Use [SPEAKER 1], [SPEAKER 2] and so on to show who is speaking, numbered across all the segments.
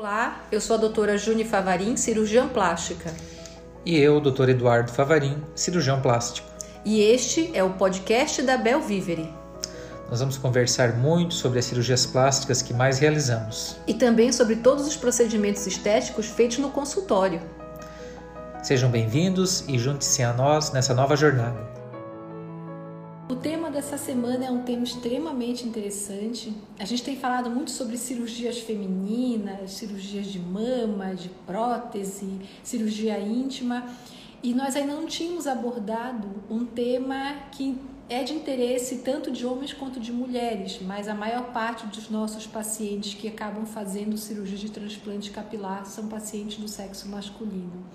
[SPEAKER 1] Olá, eu sou a doutora Juni Favarin, cirurgiã plástica.
[SPEAKER 2] E eu, doutor Eduardo Favarin, cirurgião plástico.
[SPEAKER 1] E este é o podcast da Bel Vivere.
[SPEAKER 2] Nós vamos conversar muito sobre as cirurgias plásticas que mais realizamos.
[SPEAKER 1] E também sobre todos os procedimentos estéticos feitos no consultório.
[SPEAKER 2] Sejam bem-vindos e junte-se a nós nessa nova jornada.
[SPEAKER 1] O tema dessa semana é um tema extremamente interessante. A gente tem falado muito sobre cirurgias femininas, cirurgias de mama, de prótese, cirurgia íntima, e nós ainda não tínhamos abordado um tema que é de interesse tanto de homens quanto de mulheres, mas a maior parte dos nossos pacientes que acabam fazendo cirurgia de transplante capilar são pacientes do sexo masculino.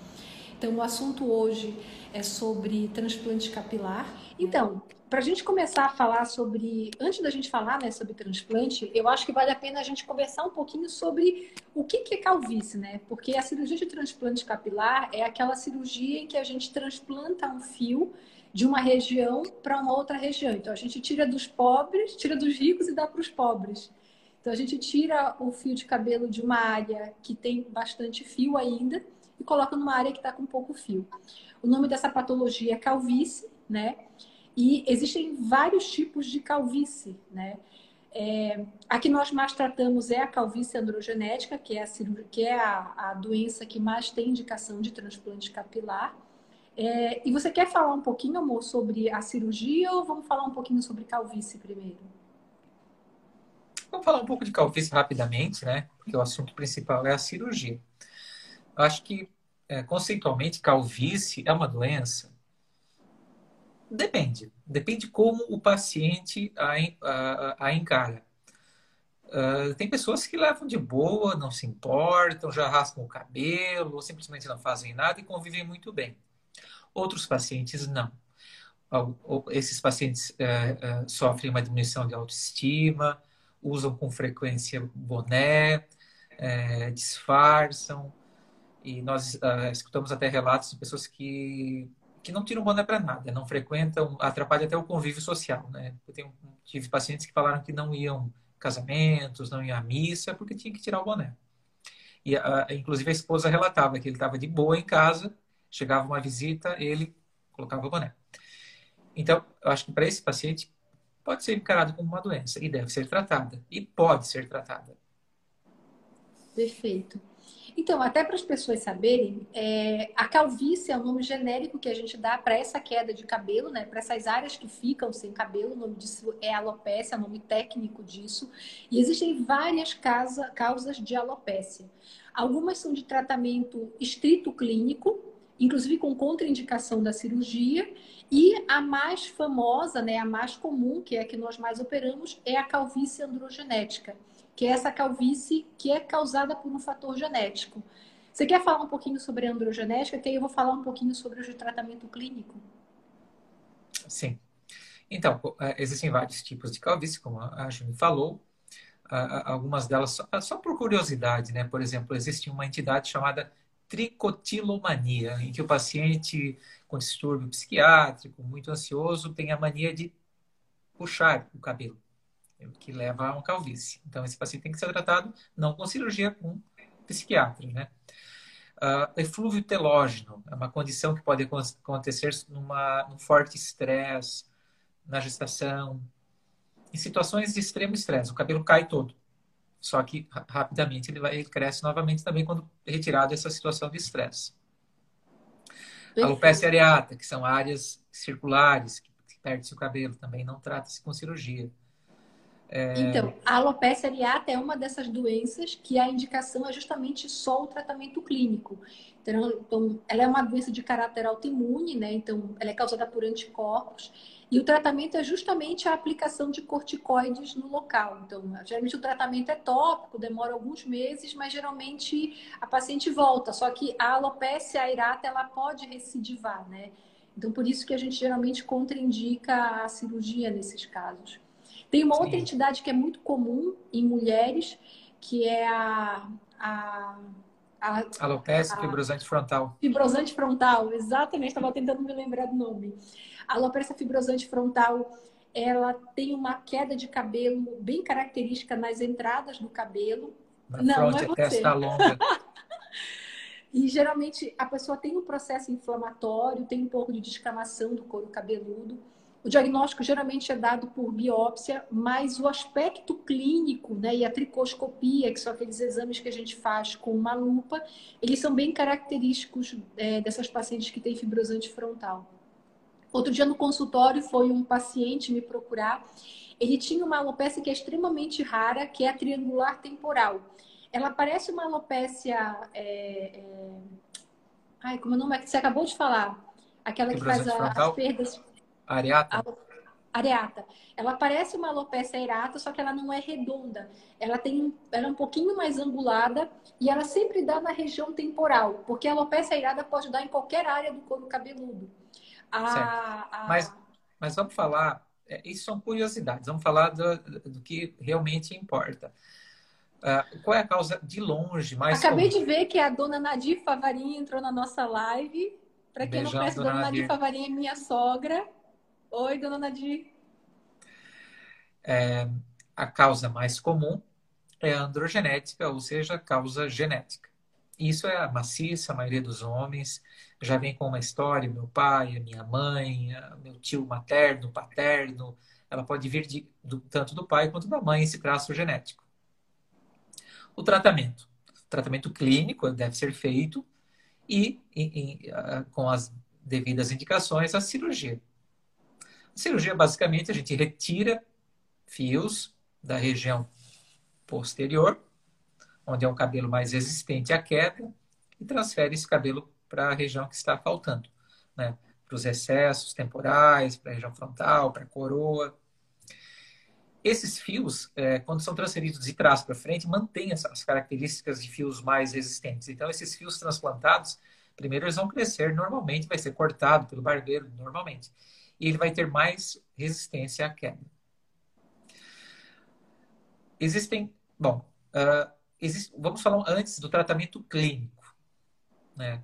[SPEAKER 1] Então, o assunto hoje é sobre transplante capilar. Então, para a gente começar a falar sobre, antes da gente falar né, sobre transplante, eu acho que vale a pena a gente conversar um pouquinho sobre o que, que é calvície, né? Porque a cirurgia de transplante capilar é aquela cirurgia em que a gente transplanta um fio de uma região para uma outra região. Então, a gente tira dos pobres, tira dos ricos e dá para os pobres. Então, a gente tira o fio de cabelo de uma área que tem bastante fio ainda e coloca numa área que está com pouco fio. O nome dessa patologia é calvície, né? E existem vários tipos de calvície, né? É, a que nós mais tratamos é a calvície androgenética, que é, a, que é a, a doença que mais tem indicação de transplante capilar. É, e você quer falar um pouquinho, amor, sobre a cirurgia ou vamos falar um pouquinho sobre calvície primeiro?
[SPEAKER 2] Vamos falar um pouco de calvície rapidamente, né? Porque o assunto principal é a cirurgia. Eu acho que, é, conceitualmente, calvície é uma doença Depende. Depende como o paciente a, a, a encara. Uh, tem pessoas que levam de boa, não se importam, já raspam o cabelo, simplesmente não fazem nada e convivem muito bem. Outros pacientes não. Esses pacientes uh, uh, sofrem uma diminuição de autoestima, usam com frequência boné, eh, disfarçam. E nós escutamos até relatos de pessoas que que não tiram boné para nada, não frequentam, atrapalha até o convívio social, né? Eu tenho, tive pacientes que falaram que não iam casamentos, não iam à missa, porque tinha que tirar o boné. E, a, inclusive, a esposa relatava que ele estava de boa em casa, chegava uma visita, ele colocava o boné. Então, eu acho que para esse paciente pode ser encarado como uma doença e deve ser tratada. E pode ser tratada.
[SPEAKER 1] Perfeito. Então, até para as pessoas saberem, é, a calvície é o nome genérico que a gente dá para essa queda de cabelo, né? Para essas áreas que ficam sem cabelo, o nome disso é alopecia, é o nome técnico disso. E existem várias causa, causas de alopecia. Algumas são de tratamento estrito clínico, inclusive com contraindicação da cirurgia, e a mais famosa, né, a mais comum, que é a que nós mais operamos, é a calvície androgenética que é essa calvície que é causada por um fator genético. Você quer falar um pouquinho sobre a androgenética, que aí eu vou falar um pouquinho sobre o tratamento clínico?
[SPEAKER 2] Sim. Então, é, existem vários tipos de calvície, como a Juni falou. Algumas delas, só por curiosidade, né? Por exemplo, existe uma entidade chamada tricotilomania, em que o paciente com distúrbio psiquiátrico, muito ansioso, tem a mania de puxar o cabelo que leva a uma calvície. Então, esse paciente tem que ser tratado não com cirurgia, com psiquiatra, né? Uh, eflúvio telógeno é uma condição que pode acontecer numa, num forte estresse, na gestação, em situações de extremo estresse. O cabelo cai todo. Só que rapidamente ele, vai, ele cresce novamente também quando retirado essa situação de estresse. Alopecia areata, que são áreas circulares, que, que perde-se o cabelo, também não trata-se com cirurgia.
[SPEAKER 1] É... Então, a alopecia areata é uma dessas doenças que a indicação é justamente só o tratamento clínico. Então, então, ela é uma doença de caráter autoimune, né? Então, ela é causada por anticorpos. E o tratamento é justamente a aplicação de corticoides no local. Então, geralmente o tratamento é tópico, demora alguns meses, mas geralmente a paciente volta. Só que a alopecia areata, ela pode recidivar, né? Então, por isso que a gente geralmente contraindica a cirurgia nesses casos. Tem uma Sim. outra entidade que é muito comum em mulheres, que é a. a
[SPEAKER 2] a, Alopecia a, fibrosante frontal.
[SPEAKER 1] Fibrosante frontal, exatamente. Estava tentando me lembrar do nome. A alopecia fibrosante frontal, ela tem uma queda de cabelo bem característica nas entradas do cabelo,
[SPEAKER 2] Na não, fronte, não é a testa longa.
[SPEAKER 1] e geralmente a pessoa tem um processo inflamatório, tem um pouco de descamação do couro cabeludo. O diagnóstico geralmente é dado por biópsia, mas o aspecto clínico né, e a tricoscopia, que são aqueles exames que a gente faz com uma lupa, eles são bem característicos é, dessas pacientes que têm fibrosante frontal. Outro dia no consultório foi um paciente me procurar. Ele tinha uma alopecia que é extremamente rara, que é a triangular temporal. Ela parece uma alopecia. É, é... Ai, como é o nome é que você acabou de falar? Aquela que faz a, as perdas
[SPEAKER 2] Areata?
[SPEAKER 1] areata. Ela parece uma alopecia areata, só que ela não é redonda. Ela tem, ela é um pouquinho mais angulada e ela sempre dá na região temporal, porque a alopecia areata pode dar em qualquer área do couro cabeludo.
[SPEAKER 2] A, a... Mas, mas vamos falar, é, isso são curiosidades, vamos falar do, do que realmente importa. Uh, qual é a causa de longe mais
[SPEAKER 1] Acabei comum? de ver que a dona Nadir Favarinha entrou na nossa live. Para quem Beijão, não conhece, dona, dona Nadir Favarinha é minha sogra. Oi, dona Nadir.
[SPEAKER 2] É, a causa mais comum é a androgenética, ou seja, causa genética. Isso é a maciça, a maioria dos homens já vem com uma história, meu pai, minha mãe, meu tio materno, paterno, ela pode vir de, do, tanto do pai quanto da mãe, esse traço genético. O tratamento. O tratamento clínico deve ser feito e, e, e com as devidas indicações, a cirurgia. Cirurgia, basicamente, a gente retira fios da região posterior, onde é um cabelo mais resistente à queda, e transfere esse cabelo para a região que está faltando, né? Para os excessos temporais, para a região frontal, para a coroa. Esses fios, é, quando são transferidos de trás para frente, mantêm as, as características de fios mais resistentes. Então, esses fios transplantados, primeiro eles vão crescer normalmente, vai ser cortado pelo barbeiro normalmente e ele vai ter mais resistência à queda. Existem, bom, uh, existe, vamos falar antes do tratamento clínico. Né?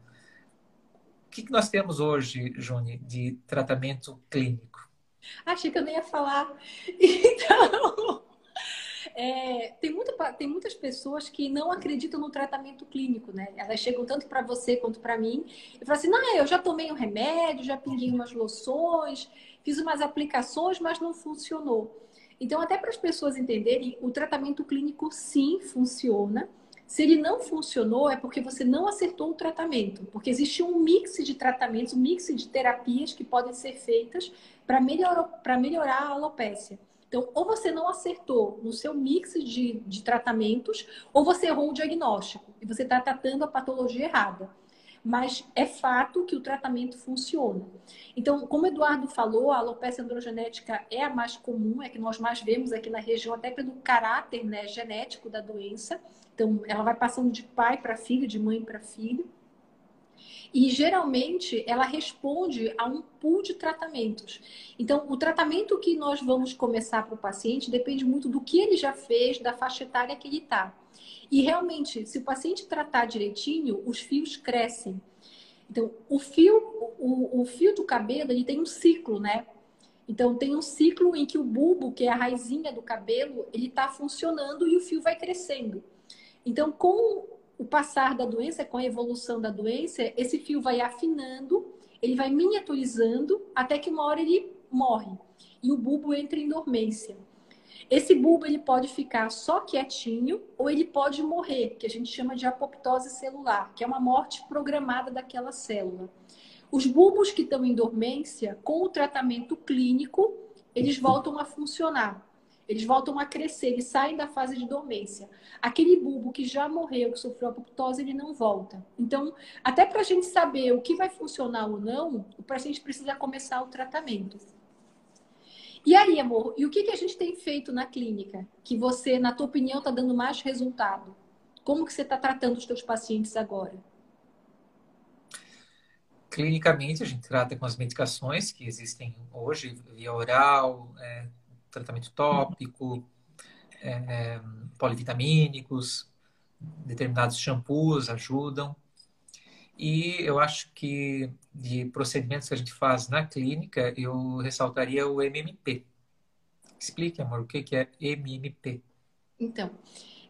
[SPEAKER 2] O que, que nós temos hoje, Juni, de tratamento clínico?
[SPEAKER 1] Achei que eu nem ia falar. Então, é, tem, muita, tem muitas pessoas que não acreditam no tratamento clínico, né? Elas chegam tanto para você quanto para mim e falam assim: não, eu já tomei um remédio, já pinguei umas loções, fiz umas aplicações, mas não funcionou. Então, até para as pessoas entenderem, o tratamento clínico sim funciona. Se ele não funcionou, é porque você não acertou o tratamento. Porque existe um mix de tratamentos, um mix de terapias que podem ser feitas para melhorar, melhorar a alopécia. Então, ou você não acertou no seu mix de, de tratamentos, ou você errou o diagnóstico e você está tratando a patologia errada. Mas é fato que o tratamento funciona. Então, como o Eduardo falou, a alopecia androgenética é a mais comum, é que nós mais vemos aqui na região, até pelo caráter né, genético da doença. Então, ela vai passando de pai para filho, de mãe para filho. E geralmente ela responde a um pool de tratamentos. Então, o tratamento que nós vamos começar para o paciente depende muito do que ele já fez, da faixa etária que ele está. E realmente, se o paciente tratar direitinho, os fios crescem. Então, o fio, o, o fio do cabelo, ele tem um ciclo, né? Então, tem um ciclo em que o bulbo, que é a raizinha do cabelo, ele está funcionando e o fio vai crescendo. Então, com o passar da doença, com a evolução da doença, esse fio vai afinando, ele vai miniaturizando até que uma hora ele morre e o bulbo entra em dormência. Esse bulbo ele pode ficar só quietinho ou ele pode morrer, que a gente chama de apoptose celular, que é uma morte programada daquela célula. Os bulbos que estão em dormência, com o tratamento clínico, eles voltam a funcionar. Eles voltam a crescer, eles saem da fase de dormência. Aquele bulbo que já morreu, que sofreu apoptose, ele não volta. Então, até para a gente saber o que vai funcionar ou não, o paciente precisa começar o tratamento. E aí, amor, e o que, que a gente tem feito na clínica? Que você, na tua opinião, está dando mais resultado? Como que você está tratando os teus pacientes agora?
[SPEAKER 2] Clinicamente, a gente trata com as medicações que existem hoje, via oral, é, tratamento tópico, é, polivitamínicos, determinados shampoos ajudam. E eu acho que de procedimentos que a gente faz na clínica, eu ressaltaria o MMP. Explique, amor, o que é MMP?
[SPEAKER 1] Então,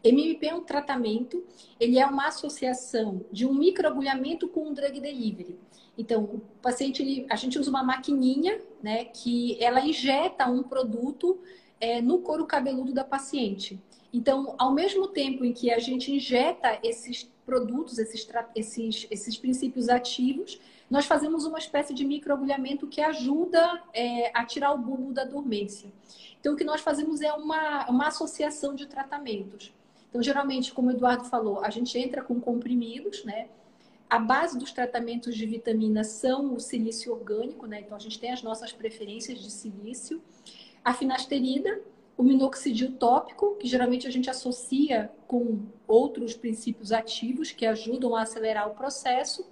[SPEAKER 1] MMP é um tratamento, ele é uma associação de um microagulhamento com um drug delivery. Então, o paciente, ele, a gente usa uma maquininha, né, que ela injeta um produto é, no couro cabeludo da paciente. Então, ao mesmo tempo em que a gente injeta esses produtos, esses, esses, esses princípios ativos, nós fazemos uma espécie de microagulhamento que ajuda é, a tirar o bulbo da dormência. Então, o que nós fazemos é uma, uma associação de tratamentos. Então, geralmente, como o Eduardo falou, a gente entra com comprimidos, né? A base dos tratamentos de vitamina são o silício orgânico, né? Então, a gente tem as nossas preferências de silício. A finasterida, o minoxidil tópico, que geralmente a gente associa com outros princípios ativos que ajudam a acelerar o processo.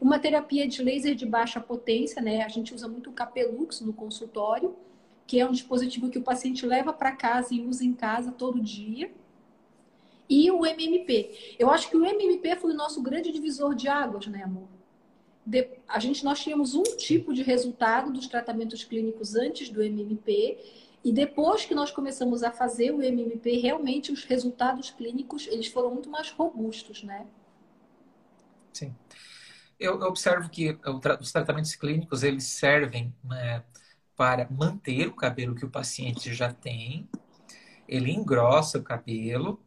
[SPEAKER 1] Uma terapia de laser de baixa potência, né? A gente usa muito o Capelux no consultório, que é um dispositivo que o paciente leva para casa e usa em casa todo dia. E o MMP. Eu acho que o MMP foi o nosso grande divisor de águas, né, amor? De, a gente nós tínhamos um tipo de resultado dos tratamentos clínicos antes do MMP e depois que nós começamos a fazer o MMP, realmente os resultados clínicos eles foram muito mais robustos, né?
[SPEAKER 2] Sim. Eu observo que os tratamentos clínicos eles servem né, para manter o cabelo que o paciente já tem. Ele engrossa o cabelo,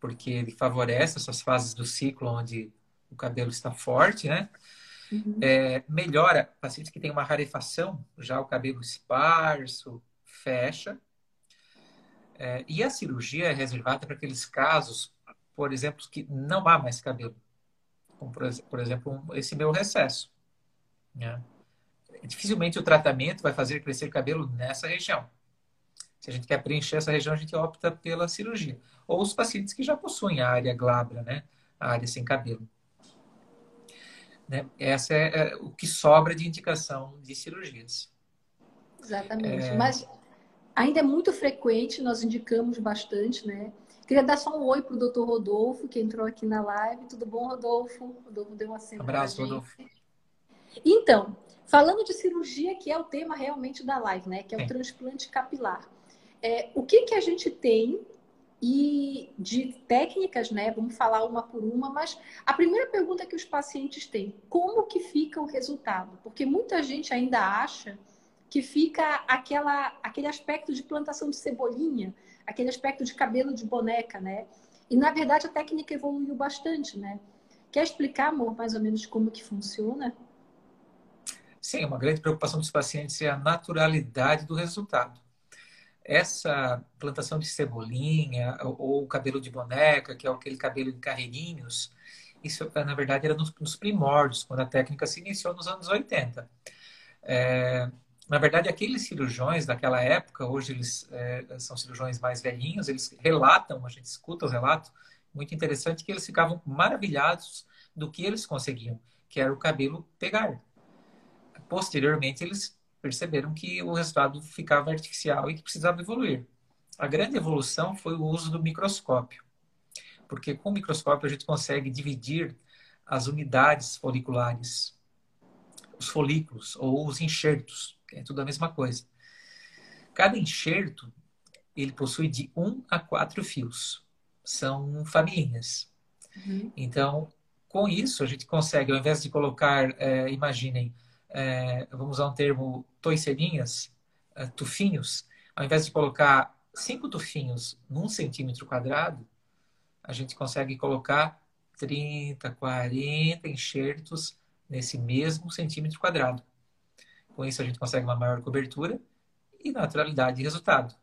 [SPEAKER 2] porque ele favorece essas fases do ciclo onde o cabelo está forte, né? Uhum. É, melhora pacientes que têm uma rarefação, já o cabelo esparso, fecha. É, e a cirurgia é reservada para aqueles casos, por exemplo, que não há mais cabelo. Como, por exemplo, esse meu recesso. Né? Dificilmente o tratamento vai fazer crescer cabelo nessa região. Se a gente quer preencher essa região, a gente opta pela cirurgia. Ou os pacientes que já possuem a área glabra, né? a área sem cabelo. Né? Essa é, é o que sobra de indicação de cirurgias.
[SPEAKER 1] Exatamente. É... Mas Ainda é muito frequente, nós indicamos bastante, né? Queria dar só um oi para o doutor Rodolfo, que entrou aqui na live. Tudo bom, Rodolfo? Rodolfo deu uma cena.
[SPEAKER 2] Abraço, Rodolfo.
[SPEAKER 1] Então, falando de cirurgia, que é o tema realmente da live, né? Que é o transplante capilar. É, o que, que a gente tem e de técnicas, né? Vamos falar uma por uma, mas a primeira pergunta que os pacientes têm, como que fica o resultado? Porque muita gente ainda acha que fica aquela, aquele aspecto de plantação de cebolinha, aquele aspecto de cabelo de boneca, né? E na verdade a técnica evoluiu bastante, né? Quer explicar, amor, mais ou menos como que funciona?
[SPEAKER 2] Sim, uma grande preocupação dos pacientes é a naturalidade do resultado. Essa plantação de cebolinha ou, o cabelo de boneca, que é aquele cabelo de carreirinhos, isso na verdade era nos, nos primórdios, quando a técnica se iniciou nos anos 80. É, na verdade, aqueles cirurgiões daquela época, hoje eles é, são cirurgiões mais velhinhos, eles relatam, a gente escuta o relato, muito interessante, que eles ficavam maravilhados do que eles conseguiam, que era o cabelo pegar. Posteriormente, eles perceberam que o resultado ficava artificial e que precisava evoluir. A grande evolução foi o uso do microscópio, porque com o microscópio a gente consegue dividir as unidades foliculares, os folículos ou os enxertos é tudo a mesma coisa. Cada enxerto ele possui de um a quatro fios. São famílias. Uhum. Então, com isso, a gente consegue, ao invés de colocar, é, imaginem, é, vamos usar um termo, toiceirinhas, é, tufinhos, ao invés de colocar cinco tufinhos num centímetro quadrado, a gente consegue colocar 30, 40 enxertos nesse mesmo centímetro quadrado. Com isso, a gente consegue uma maior cobertura e naturalidade de resultado.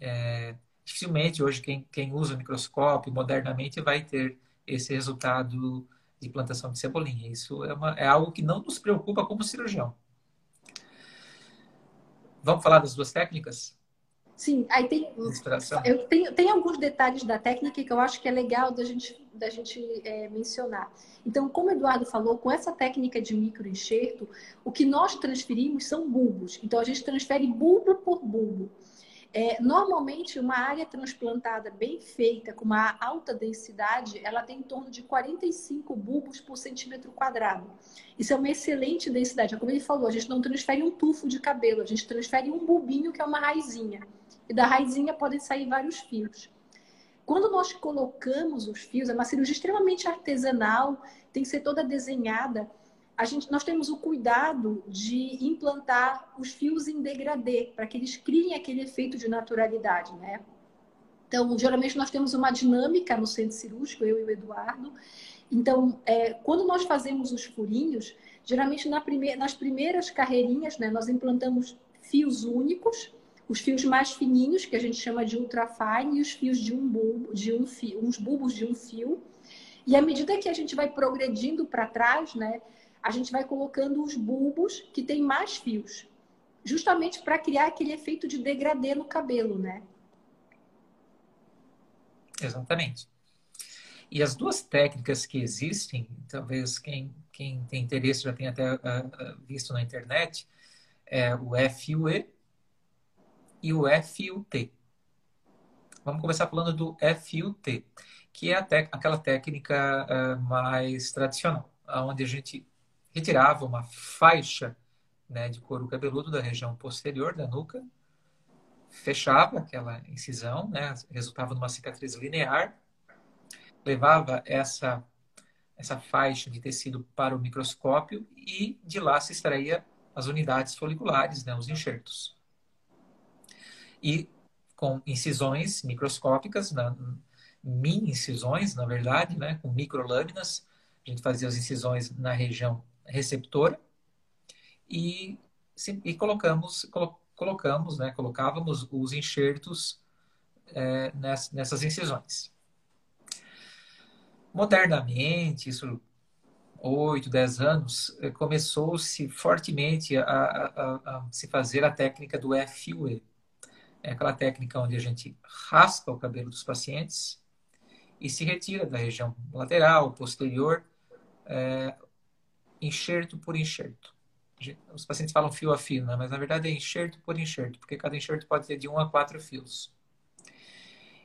[SPEAKER 2] É, dificilmente hoje quem, quem usa o microscópio modernamente vai ter esse resultado de plantação de cebolinha. Isso é, uma, é algo que não nos preocupa como cirurgião. Vamos falar das duas técnicas?
[SPEAKER 1] Sim, aí tem. Eu tenho, tem alguns detalhes da técnica que eu acho que é legal da gente, da gente é, mencionar. Então, como o Eduardo falou, com essa técnica de microenxerto, o que nós transferimos são bulbos. Então, a gente transfere bulbo por bulbo. É, normalmente, uma área transplantada bem feita, com uma alta densidade, ela tem em torno de 45 bulbos por centímetro quadrado. Isso é uma excelente densidade. É como ele falou, a gente não transfere um tufo de cabelo, a gente transfere um bulbinho, que é uma raizinha. E da raizinha podem sair vários fios. quando nós colocamos os fios, é uma cirurgia extremamente artesanal, tem que ser toda desenhada. A gente, nós temos o cuidado de implantar os fios em degradê, para que eles criem aquele efeito de naturalidade, né? Então, geralmente nós temos uma dinâmica no centro cirúrgico, eu e o Eduardo. Então, é, quando nós fazemos os furinhos, geralmente na nas primeiras carreirinhas, né, nós implantamos fios únicos, os fios mais fininhos, que a gente chama de ultrafine, e os fios de um bulbo, de um fio, uns bulbos de um fio. E à medida que a gente vai progredindo para trás, né, a gente vai colocando os bulbos que têm mais fios, justamente para criar aquele efeito de degradê no cabelo, né?
[SPEAKER 2] Exatamente. E as duas técnicas que existem, talvez quem, quem tem interesse já tenha até uh, visto na internet, é o FUE e o FUT. Vamos começar falando do FUT, que é aquela técnica uh, mais tradicional, onde a gente retirava uma faixa né, de couro cabeludo da região posterior da nuca, fechava aquela incisão, né, resultava numa cicatriz linear, levava essa essa faixa de tecido para o microscópio e de lá se extraía as unidades foliculares, né, os enxertos e com incisões microscópicas, na, mini incisões, na verdade, né, com microlâminas. A gente fazia as incisões na região receptora e, e colocamos, colo, colocamos, né, colocávamos os enxertos é, nessas, incisões. Modernamente, isso 8, 10 anos, é, começou-se fortemente a, a, a, a, se fazer a técnica do FUE, é aquela técnica onde a gente raspa o cabelo dos pacientes e se retira da região lateral, posterior, é, enxerto por enxerto. Os pacientes falam fio a fio, né? mas na verdade é enxerto por enxerto, porque cada enxerto pode ter de um a quatro fios.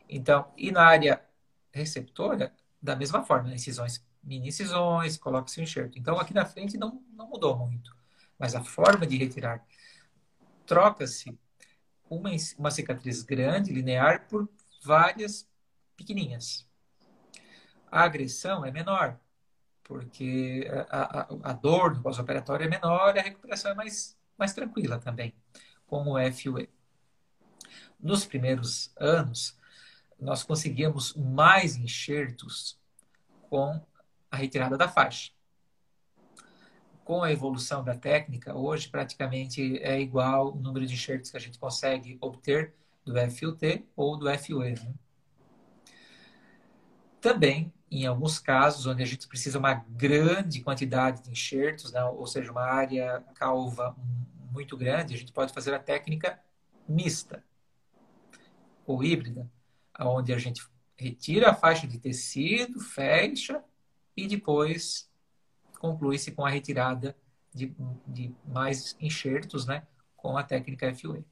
[SPEAKER 2] Então, e na área receptora, da mesma forma, né? incisões, mini incisões, coloca-se o enxerto. Então, aqui na frente não, não mudou muito, mas a forma de retirar troca-se uma, uma cicatriz grande, linear, por várias pequenininhas. A agressão é menor, porque a, a, a dor no pós-operatório é menor e a recuperação é mais, mais tranquila também, como o FUE. Nos primeiros anos, nós conseguíamos mais enxertos com a retirada da faixa com a evolução da técnica, hoje praticamente é igual o número de enxertos que a gente consegue obter do FUT ou do FUE. Né? Também, em alguns casos, onde a gente precisa uma grande quantidade de enxertos, né? ou seja, uma área calva muito grande, a gente pode fazer a técnica mista ou híbrida, onde a gente retira a faixa de tecido, fecha e depois conclui-se com a retirada de, de, mais enxertos, né, com a técnica FUE.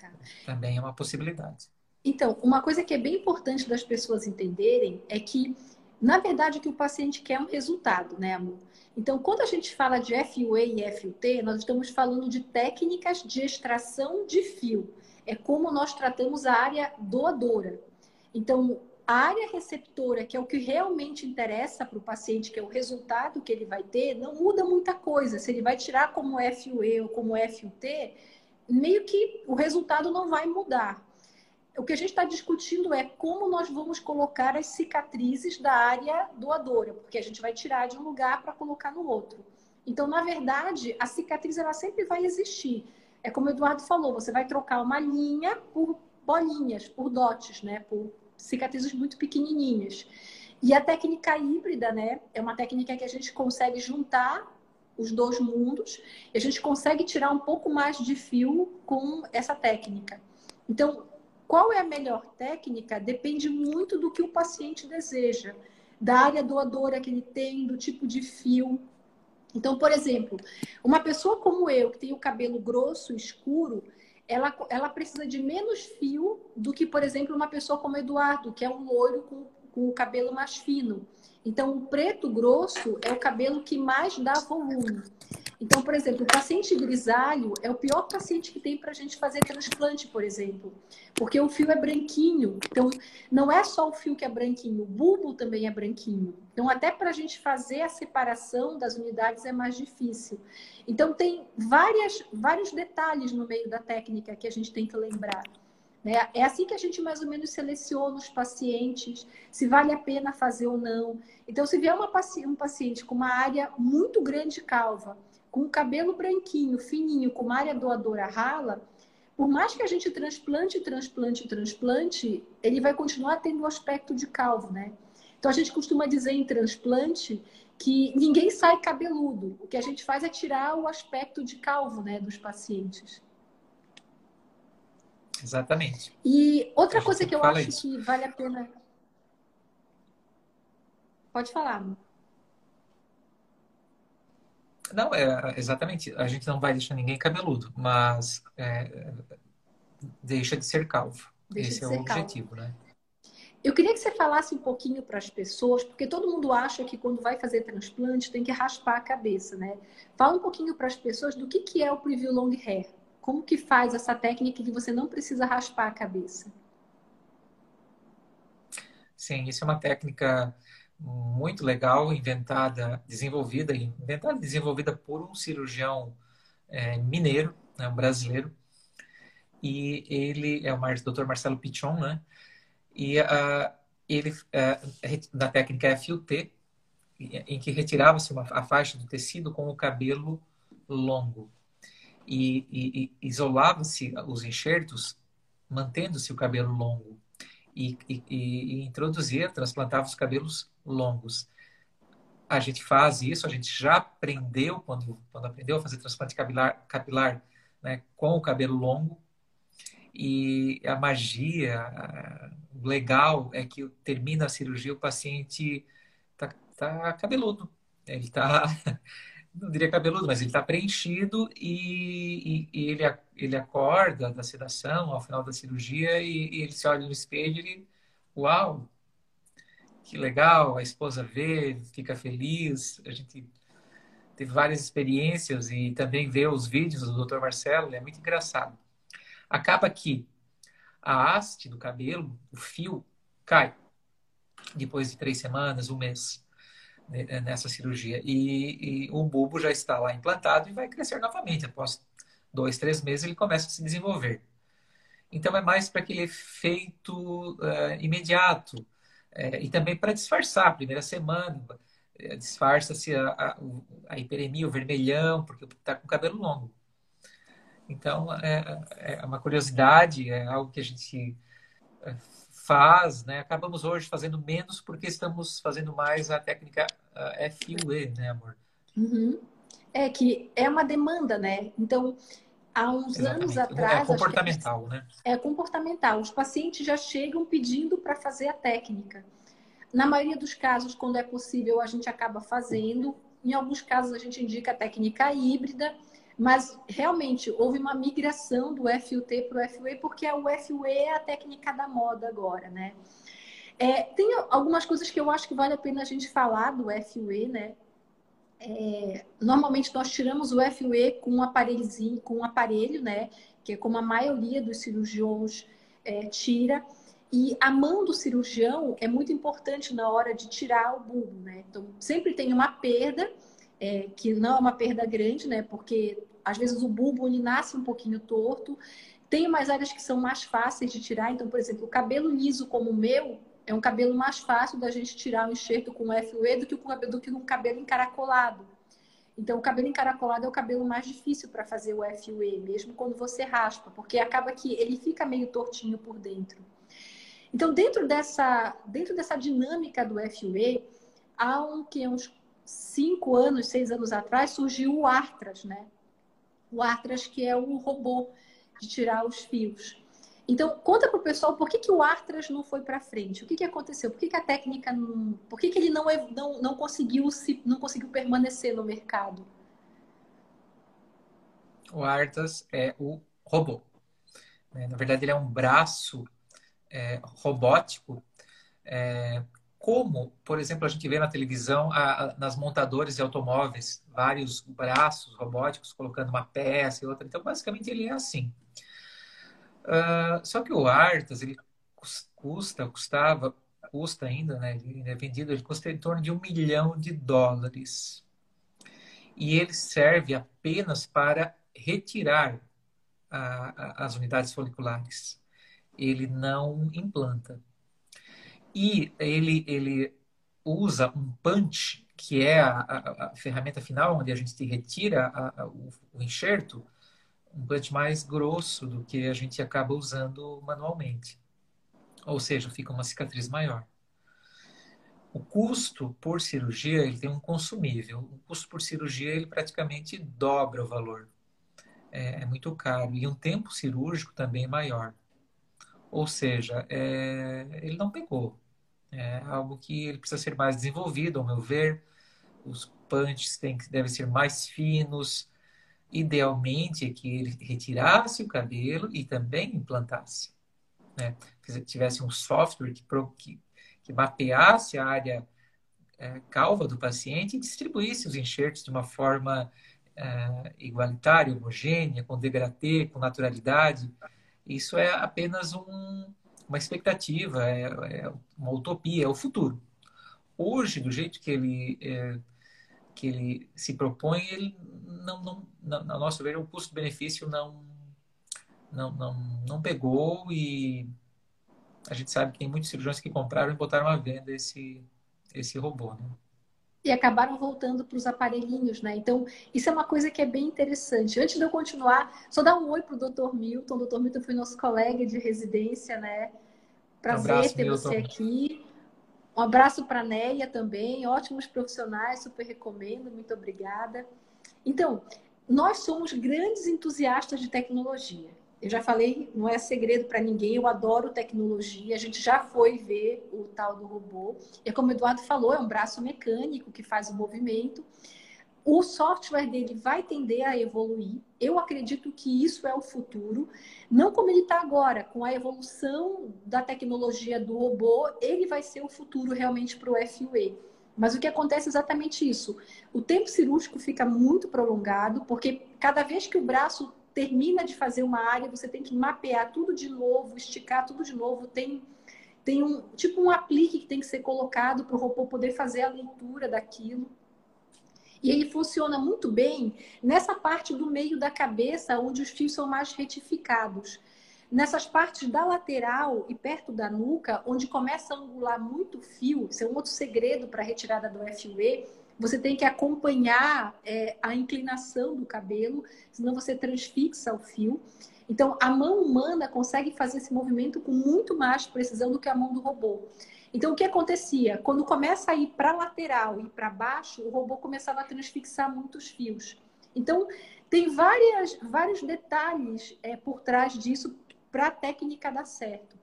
[SPEAKER 2] Tá. Também é uma possibilidade.
[SPEAKER 1] Então, uma coisa que é bem importante das pessoas entenderem é que, na verdade, o que o paciente quer é um resultado, né, amor? Então, quando a gente fala de FUE e FUT, nós estamos falando de técnicas de extração de fio. É como nós tratamos a área doadora. Então, a área receptora, que é o que realmente interessa para o paciente, que é o resultado que ele vai ter, não muda muita coisa. Se ele vai tirar como FUE ou como FUT, meio que o resultado não vai mudar. O que a gente está discutindo é como nós vamos colocar as cicatrizes da área doadora, porque a gente vai tirar de um lugar para colocar no outro. Então, na verdade, a cicatriz ela sempre vai existir. É como o Eduardo falou, você vai trocar uma linha por bolinhas, por dotes, né? Por cicatrizes muito pequenininhas. E a técnica híbrida, né, é uma técnica que a gente consegue juntar os dois mundos e a gente consegue tirar um pouco mais de fio com essa técnica. Então, qual é a melhor técnica depende muito do que o paciente deseja, da área doadora que ele tem, do tipo de fio. Então, por exemplo, uma pessoa como eu, que tem o cabelo grosso, escuro, ela, ela precisa de menos fio do que, por exemplo, uma pessoa como Eduardo, que é um loiro com, com o cabelo mais fino. Então, o preto grosso é o cabelo que mais dá volume. Então, por exemplo, o paciente grisalho é o pior paciente que tem para a gente fazer transplante, por exemplo, porque o fio é branquinho. Então, não é só o fio que é branquinho, o bulbo também é branquinho. Então, até para a gente fazer a separação das unidades é mais difícil. Então, tem várias, vários detalhes no meio da técnica que a gente tem que lembrar. Né? É assim que a gente mais ou menos seleciona os pacientes, se vale a pena fazer ou não. Então, se vier uma, um paciente com uma área muito grande calva, com o cabelo branquinho, fininho, com uma área doadora rala, por mais que a gente transplante, transplante, transplante, ele vai continuar tendo o aspecto de calvo, né? Então a gente costuma dizer em transplante que ninguém sai cabeludo. O que a gente faz é tirar o aspecto de calvo, né, dos pacientes.
[SPEAKER 2] Exatamente.
[SPEAKER 1] E outra coisa que eu acho isso. que vale a pena. Pode falar.
[SPEAKER 2] Não, é exatamente. A gente não vai deixar ninguém cabeludo, mas é, deixa de ser calvo. Deixa Esse é o objetivo, calvo. né?
[SPEAKER 1] Eu queria que você falasse um pouquinho para as pessoas, porque todo mundo acha que quando vai fazer transplante tem que raspar a cabeça, né? Fala um pouquinho para as pessoas do que, que é o preview long hair. Como que faz essa técnica que você não precisa raspar a cabeça?
[SPEAKER 2] Sim, isso é uma técnica muito legal, inventada, desenvolvida, inventada e desenvolvida por um cirurgião é, mineiro, né, um brasileiro. E ele é o Dr. Marcelo Pichon, né? E uh, ele, uh, na técnica FUT, em que retirava-se a faixa do tecido com o cabelo longo. E, e, e isolava-se os enxertos, mantendo-se o cabelo longo. E, e, e introduzia, transplantava os cabelos longos. A gente faz isso, a gente já aprendeu, quando, quando aprendeu a fazer transplante capilar, capilar né, com o cabelo longo. E a magia, o legal é que termina a cirurgia, o paciente está tá cabeludo. Ele está, não diria cabeludo, mas ele está preenchido e, e, e, ele, ele acorda da sedação ao final da cirurgia e, e ele se olha no espelho e uau, que legal, a esposa vê, fica feliz. A gente teve várias experiências e também vê os vídeos do Dr. Marcelo, é muito engraçado. Acaba que a haste do cabelo, o fio, cai depois de três semanas, um mês nessa cirurgia. E, e, o bulbo já está lá implantado e vai crescer novamente. Após dois, três meses, ele começa a se desenvolver. Então, é mais para aquele efeito uh, imediato. É, e também para disfarçar, a primeira semana, é, disfarça-se a, a, a, hiperemia, o vermelhão, porque está com cabelo longo. Então, é, é, uma curiosidade, é algo que a gente é, faz, né? Acabamos hoje fazendo menos porque estamos fazendo mais a técnica FUE, né, amor?
[SPEAKER 1] Uhum. É que é uma demanda, né? Então, há uns Exatamente. anos atrás.
[SPEAKER 2] É comportamental, né?
[SPEAKER 1] É comportamental. Os pacientes já chegam pedindo para fazer a técnica. Na maioria dos casos, quando é possível, a gente acaba fazendo. Em alguns casos, a gente indica a técnica híbrida, mas realmente houve uma migração do FUT para o FUE, porque o FUE é a técnica da moda agora, né? É, tem algumas coisas que eu acho que vale a pena a gente falar do FUE, né? É, normalmente nós tiramos o FUE com um aparelhozinho, com um aparelho, né? Que é como a maioria dos cirurgiões é, tira. E a mão do cirurgião é muito importante na hora de tirar o bulbo, né? Então, sempre tem uma perda, é, que não é uma perda grande, né? Porque às vezes o bulbo ele nasce um pouquinho torto. Tem umas áreas que são mais fáceis de tirar. Então, por exemplo, o cabelo liso como o meu, é um cabelo mais fácil da gente tirar o enxerto com FUE do que, com, do que um cabelo encaracolado. Então, o cabelo encaracolado é o cabelo mais difícil para fazer o FUE, mesmo quando você raspa, porque acaba que ele fica meio tortinho por dentro. Então, dentro dessa, dentro dessa dinâmica do FUE, há um, que, uns cinco anos, seis anos atrás, surgiu o Artras, né? O Artras, que é o robô de tirar os fios. Então, conta para o pessoal por que, que o Artras não foi para frente. O que, que aconteceu? Por que, que a técnica não. Por que, que ele não, não, não, conseguiu se, não conseguiu permanecer no mercado?
[SPEAKER 2] O Artras é o robô. É, na verdade, ele é um braço é, robótico é, como, por exemplo, a gente vê na televisão, a, a, nas montadoras de automóveis, vários braços robóticos colocando uma peça e outra. Então, basicamente, ele é assim. Uh, só que o Artas, ele custa, custava, custa ainda, né? Ele é vendido, ele custa em torno de um milhão de dólares. E ele serve apenas para retirar a, as unidades foliculares. Ele não implanta. E ele, ele usa um punch, que é a, a, a ferramenta final, onde a gente retira a, o, o enxerto, um punch mais grosso do que a gente acaba usando manualmente. Ou seja, fica uma cicatriz maior. O custo por cirurgia, ele tem um consumível. O custo por cirurgia, ele praticamente dobra o valor. É, é muito caro. E um tempo cirúrgico também maior. Ou seja, é, ele não pegou. É algo que ele precisa ser mais desenvolvido, ao meu ver. Os punches têm, devem ser mais finos. Idealmente é que ele retirasse o cabelo e também implantasse. Né? Que tivesse um software que, que, que mapeasse a área é, calva do paciente e distribuísse os enxertos de uma forma é, igualitária, homogênea, com degradê, com naturalidade. Isso é apenas um, uma expectativa, é, é, uma utopia, é o futuro. Hoje, do jeito que ele, é, que ele se propõe, ele não, não, na, na nossa ver, o custo-benefício não, não, não, não pegou e a gente sabe que tem muitos cirurgiões que compraram e botaram à venda esse, esse robô, né?
[SPEAKER 1] e acabaram voltando para os aparelhinhos, né? Então, isso é uma coisa que é bem interessante. Antes de eu continuar, só dar um oi para o Dr. Milton. O Dr. Milton foi nosso colega de residência, né? Prazer um abraço, ter Milton. você aqui. Um abraço para a Néia também, ótimos profissionais, super recomendo, muito obrigada. Então, nós somos grandes entusiastas de tecnologia. Eu já falei, não é segredo para ninguém, eu adoro tecnologia. A gente já foi ver o tal do robô. E como o Eduardo falou, é um braço mecânico que faz o movimento. O software dele vai tender a evoluir. Eu acredito que isso é o futuro. Não como ele está agora, com a evolução da tecnologia do robô, ele vai ser o futuro realmente para o FUE. Mas o que acontece é exatamente isso. O tempo cirúrgico fica muito prolongado, porque cada vez que o braço termina de fazer uma área, você tem que mapear tudo de novo, esticar tudo de novo. Tem, tem um tipo um aplique que tem que ser colocado para o robô poder fazer a leitura daquilo. E ele funciona muito bem nessa parte do meio da cabeça, onde os fios são mais retificados. Nessas partes da lateral e perto da nuca, onde começa a angular muito fio, isso é um outro segredo para a retirada do FUE, você tem que acompanhar é, a inclinação do cabelo, senão você transfixa o fio. Então, a mão humana consegue fazer esse movimento com muito mais precisão do que a mão do robô. Então, o que acontecia? Quando começa a ir para lateral e para baixo, o robô começava a transfixar muitos fios. Então, tem várias, vários detalhes é, por trás disso para a técnica dar certo.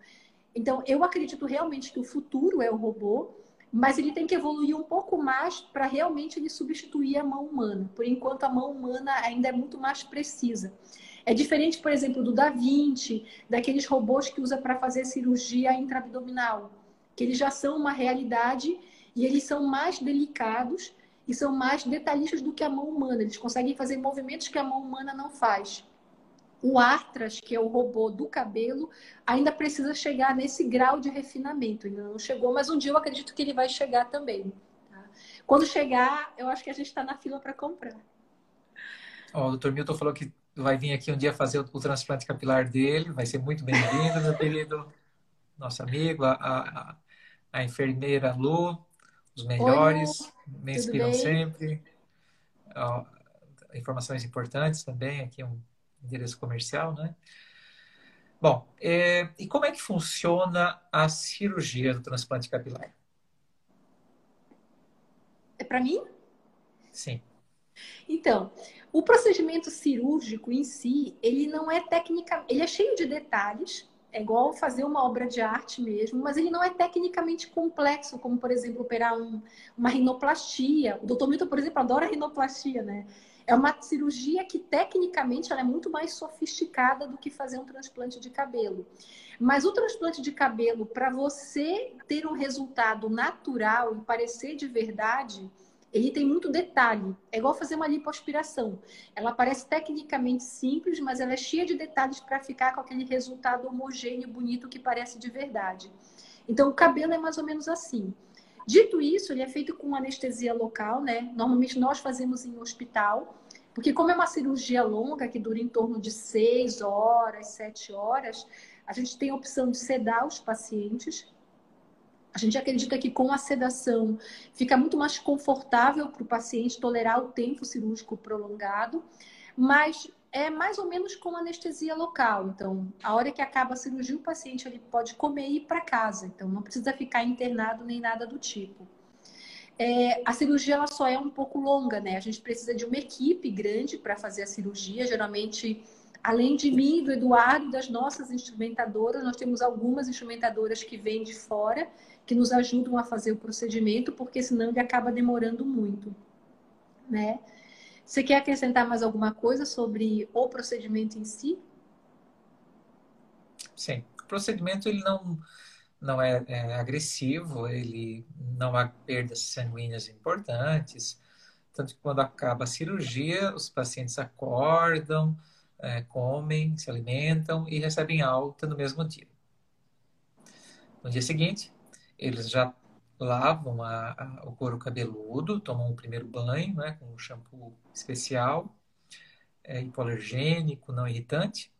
[SPEAKER 1] Então, eu acredito realmente que o futuro é o robô mas ele tem que evoluir um pouco mais para realmente ele substituir a mão humana. Por enquanto, a mão humana ainda é muito mais precisa. É diferente, por exemplo, do Da Vinci, daqueles robôs que usa para fazer cirurgia intraabdominal, que eles já são uma realidade e eles são mais delicados e são mais detalhistas do que a mão humana. Eles conseguem fazer movimentos que a mão humana não faz o Artras, que é o robô do cabelo, ainda precisa chegar nesse grau de refinamento. Ainda não chegou, mas um dia eu acredito que ele vai chegar também. Tá? Quando chegar, eu acho que a gente está na fila para comprar.
[SPEAKER 2] Oh, o doutor Milton falou que vai vir aqui um dia fazer o, o transplante capilar dele. Vai ser muito bem-vindo, meu querido. Nosso amigo, a, a, a enfermeira Lu, os melhores, Oi, me inspiram sempre. Oh, informações importantes também, aqui um endereço comercial, né? Bom, é, e como é que funciona a cirurgia do transplante capilar?
[SPEAKER 1] É para mim?
[SPEAKER 2] Sim.
[SPEAKER 1] Então, o procedimento cirúrgico em si, ele não é técnica, ele é cheio de detalhes, é igual fazer uma obra de arte mesmo, mas ele não é tecnicamente complexo, como, por exemplo, operar um, uma rinoplastia. O doutor Milton, por exemplo, adora rinoplastia, né? É uma cirurgia que tecnicamente ela é muito mais sofisticada do que fazer um transplante de cabelo. Mas o transplante de cabelo, para você ter um resultado natural e parecer de verdade, ele tem muito detalhe. É igual fazer uma lipoaspiração. Ela parece tecnicamente simples, mas ela é cheia de detalhes para ficar com aquele resultado homogêneo, bonito que parece de verdade. Então, o cabelo é mais ou menos assim. Dito isso, ele é feito com anestesia local, né? Normalmente nós fazemos em hospital, porque como é uma cirurgia longa, que dura em torno de seis horas, sete horas, a gente tem a opção de sedar os pacientes a gente acredita que com a sedação fica muito mais confortável para o paciente tolerar o tempo cirúrgico prolongado, mas é mais ou menos com anestesia local. Então, a hora que acaba a cirurgia, o paciente ele pode comer e ir para casa. Então, não precisa ficar internado nem nada do tipo. É, a cirurgia ela só é um pouco longa, né? A gente precisa de uma equipe grande para fazer a cirurgia. Geralmente, além de mim, do Eduardo, das nossas instrumentadoras, nós temos algumas instrumentadoras que vêm de fora que nos ajudam a fazer o procedimento, porque senão ele acaba demorando muito, né? Você quer acrescentar mais alguma coisa sobre o procedimento em si?
[SPEAKER 2] Sim, o procedimento ele não não é, é agressivo, ele não há perdas sanguíneas importantes, tanto que quando acaba a cirurgia, os pacientes acordam, é, comem, se alimentam e recebem alta no mesmo dia. No dia seguinte, eles já lavam a, a, o couro cabeludo, tomam o primeiro banho né, com um shampoo especial, é, hipoalergênico, não irritante.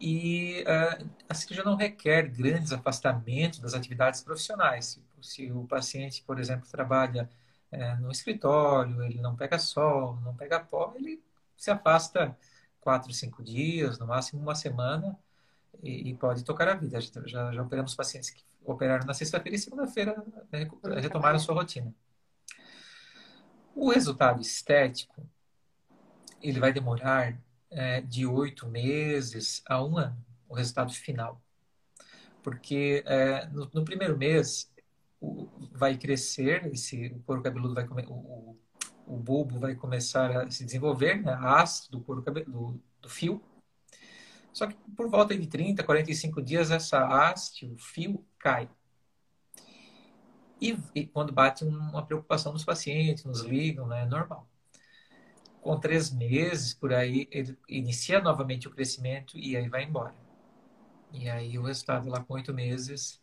[SPEAKER 2] E uh, a cirurgia não requer grandes afastamentos das atividades profissionais. Se, se o paciente, por exemplo, trabalha é, no escritório, ele não pega sol, não pega pó, ele se afasta quatro, cinco dias, no máximo uma semana, e, e pode tocar a vida. Já, já, operamos pacientes que operaram na sexta-feira e segunda-feira retomaram sua rotina. O resultado estético, ele vai demorar é, de oito meses a um ano, o resultado final. Porque é, no, no, primeiro mês o, vai crescer, esse, o couro cabeludo vai comer, o, o bulbo vai começar a se desenvolver, né, a haste do couro cabeludo, do, fio, só que por volta de 30, 45 dias, essa haste, o fio, cai. E, e quando bate uma preocupação nos pacientes, nos ligam, né? É normal. Com três meses, por aí, ele inicia novamente o crescimento e aí vai embora. E aí o resultado lá com oito meses,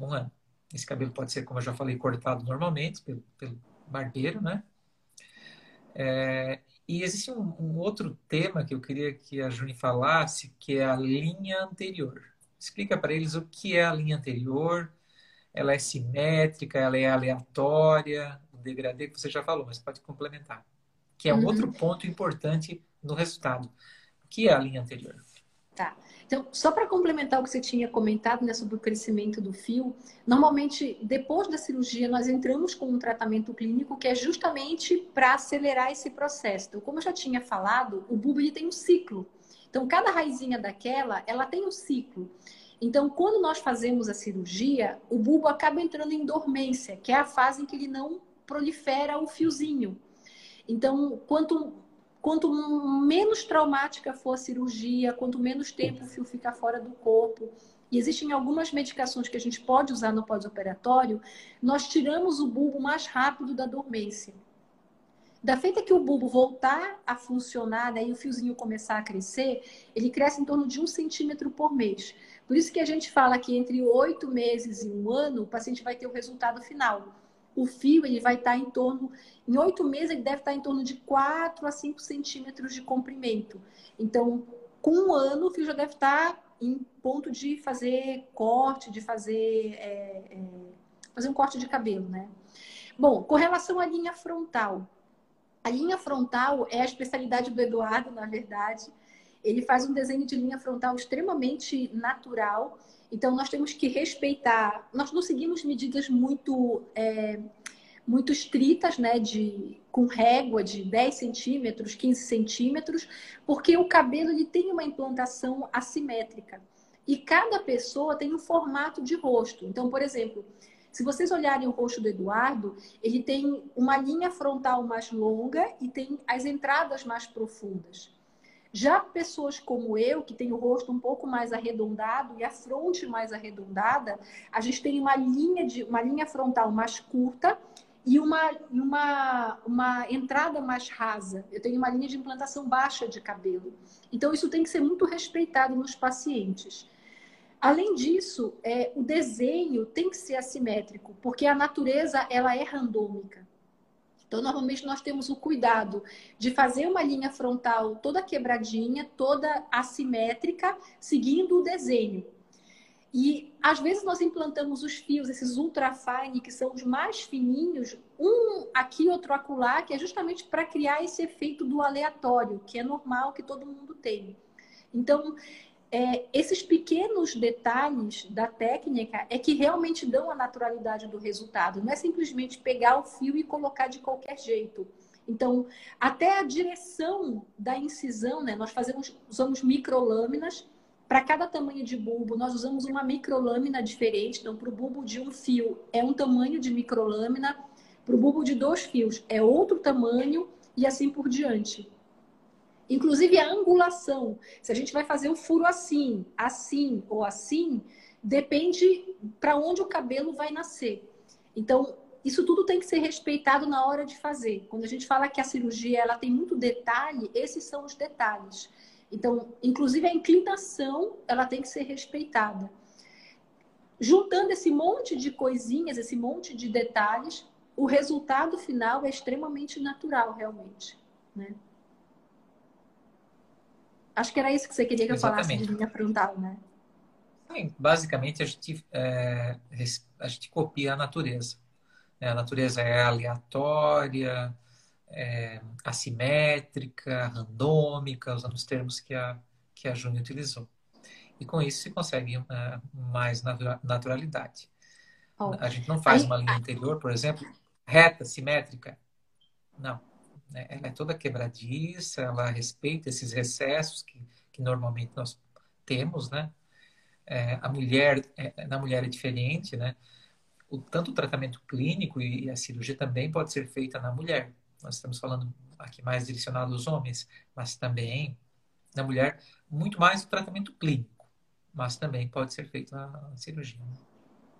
[SPEAKER 2] um ano. Esse cabelo pode ser, como eu já falei, cortado normalmente pelo, pelo barbeiro, né? É, e existe um, um, outro tema que eu queria que a Juni falasse, que é a linha anterior. Explica para eles o que é a linha anterior, ela é simétrica, ela é aleatória, o degradê que você já falou, mas pode complementar. Que é um uhum. outro ponto importante no resultado. O que é a linha anterior?
[SPEAKER 1] Tá. Então, só para complementar o que você tinha comentado né, sobre o crescimento do fio, normalmente depois da cirurgia nós entramos com um tratamento clínico que é justamente para acelerar esse processo. Então, como eu já tinha falado, o bulbo tem um ciclo. Então, cada raizinha daquela, ela tem um ciclo. Então, quando nós fazemos a cirurgia, o bulbo acaba entrando em dormência, que é a fase em que ele não prolifera o fiozinho. Então, quanto Quanto menos traumática for a cirurgia, quanto menos tempo o fio fica fora do corpo, e existem algumas medicações que a gente pode usar no pós-operatório, nós tiramos o bulbo mais rápido da dormência. Da feita que o bulbo voltar a funcionar né, e o fiozinho começar a crescer, ele cresce em torno de um centímetro por mês. Por isso que a gente fala que entre oito meses e um ano, o paciente vai ter o resultado final o fio ele vai estar em torno, em oito meses, ele deve estar em torno de 4 a 5 centímetros de comprimento. Então, com um ano, o fio já deve estar em ponto de fazer corte, de fazer, é, é, fazer um corte de cabelo, né? Bom, com relação à linha frontal. A linha frontal é a especialidade do Eduardo, na verdade. Ele faz um desenho de linha frontal extremamente natural então, nós temos que respeitar. Nós não seguimos medidas muito, é, muito estritas, né, de, com régua de 10 centímetros, 15 centímetros, porque o cabelo ele tem uma implantação assimétrica. E cada pessoa tem um formato de rosto. Então, por exemplo, Se vocês olharem o rosto do Eduardo, ele tem uma linha frontal mais longa e tem as entradas mais profundas. Já pessoas como eu, que tem o rosto um pouco mais arredondado e a fronte mais arredondada, a gente tem uma linha, de, uma linha frontal mais curta e uma, uma, uma entrada mais rasa. Eu tenho uma linha de implantação baixa de cabelo. Então, isso tem que ser muito respeitado nos pacientes. Além disso, é, o desenho tem que ser assimétrico, porque a natureza ela é randômica. Então, normalmente nós temos o cuidado de fazer uma linha frontal toda quebradinha, toda assimétrica, seguindo o desenho. E às vezes nós implantamos os fios, esses ultra fine, que são os mais fininhos, um aqui, outro acolá, que é justamente para criar esse efeito do aleatório, que é normal que todo mundo tem. Então, é, esses pequenos detalhes da técnica é que realmente dão a naturalidade do resultado. Não é simplesmente pegar o fio e colocar de qualquer jeito. Então, até a direção da incisão, né? Nós fazemos, usamos microlâminas. Para cada tamanho de bulbo, nós usamos uma microlâmina diferente. Então, para o bulbo de um fio, é um tamanho de microlâmina. Para o bulbo de dois fios, é outro tamanho e assim por diante. Inclusive a angulação. Se a gente vai fazer um furo assim, assim ou assim, depende para onde o cabelo vai nascer. Então, isso tudo tem que ser respeitado na hora de fazer. Quando a gente fala que a cirurgia ela tem muito detalhe, esses são os detalhes. Então, inclusive a inclinação, ela tem que ser respeitada. Juntando esse monte de coisinhas, esse monte de detalhes, o resultado final é extremamente natural, realmente, né? Acho que era isso que você queria que Exatamente. eu falasse de linha frontal, né?
[SPEAKER 2] Sim, basicamente a gente, é, a gente copia a natureza. Né? A natureza é aleatória, é, assimétrica, randômica, usando os termos que a, que a Júnia utilizou. E com isso se consegue é, mais naturalidade. Oh. A gente não faz Aí, uma linha interior, por exemplo, reta, simétrica. Não né? Ela é toda quebradiça, ela respeita esses recessos que, que normalmente nós temos, né? É, a mulher, é, na mulher é diferente, né? O, tanto o tratamento clínico e a cirurgia também pode ser feita na mulher. Nós estamos falando aqui mais direcionado aos homens, mas também na mulher, muito mais o tratamento clínico, mas também pode ser feito na cirurgia.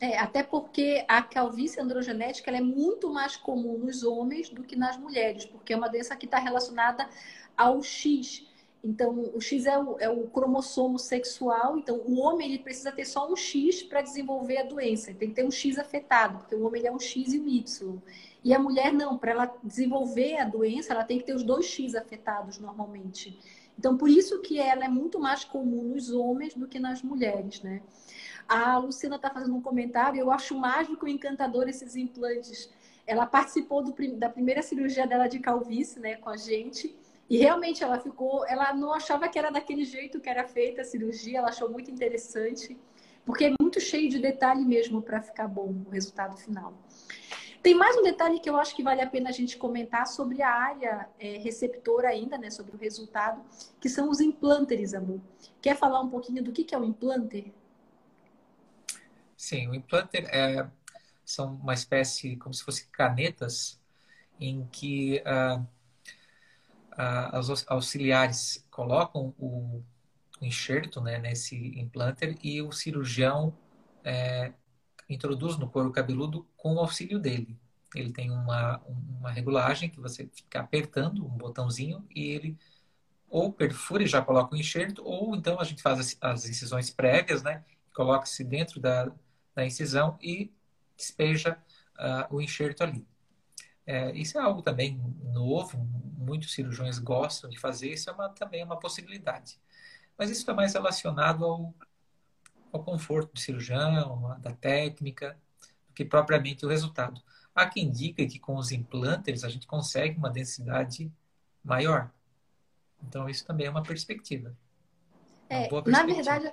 [SPEAKER 1] É, até porque a calvície androgenética é muito mais comum nos homens do que nas mulheres, porque é uma doença que está relacionada ao X. Então, o X é o, é o, cromossomo sexual. Então, o homem ele precisa ter só um X para desenvolver a doença. Tem que ter um X afetado, porque o homem ele é um X e um Y. E a mulher não, para ela desenvolver a doença, ela tem que ter os dois X afetados normalmente. Então, por isso que ela é muito mais comum nos homens do que nas mulheres, né? A Luciana está fazendo um comentário, eu acho mágico e encantador esses implantes. Ela participou do, da primeira cirurgia dela de calvície, né, com a gente. E realmente ela ficou, ela não achava que era daquele jeito que era feita a cirurgia, ela achou muito interessante, porque é muito cheio de detalhe mesmo para ficar bom o resultado final. Tem mais um detalhe que eu acho que vale a pena a gente comentar sobre a área é, receptora ainda, né, sobre o resultado, que são os implantes, amor. Quer falar um pouquinho do que, que é o implanter?
[SPEAKER 2] Sim, o implanter é, são uma espécie, como se fossem canetas, em que ah, ah, os auxiliares colocam o, o enxerto né, nesse implanter e o cirurgião é, introduz no couro cabeludo com o auxílio dele. Ele tem uma, uma regulagem que você fica apertando um botãozinho e ele ou perfura e já coloca o enxerto, ou então a gente faz as, as incisões prévias, né? Coloca-se dentro da, da incisão e despeja uh, o enxerto ali. É, isso é algo também novo, muitos cirurgiões gostam de fazer, isso é uma, também uma possibilidade. Mas isso está mais relacionado ao, ao conforto do cirurgião, da técnica, do que propriamente o resultado. Há quem indica que com os implantes a gente consegue uma densidade maior. Então, isso também é uma perspectiva.
[SPEAKER 1] Uma é, perspectiva. Na verdade,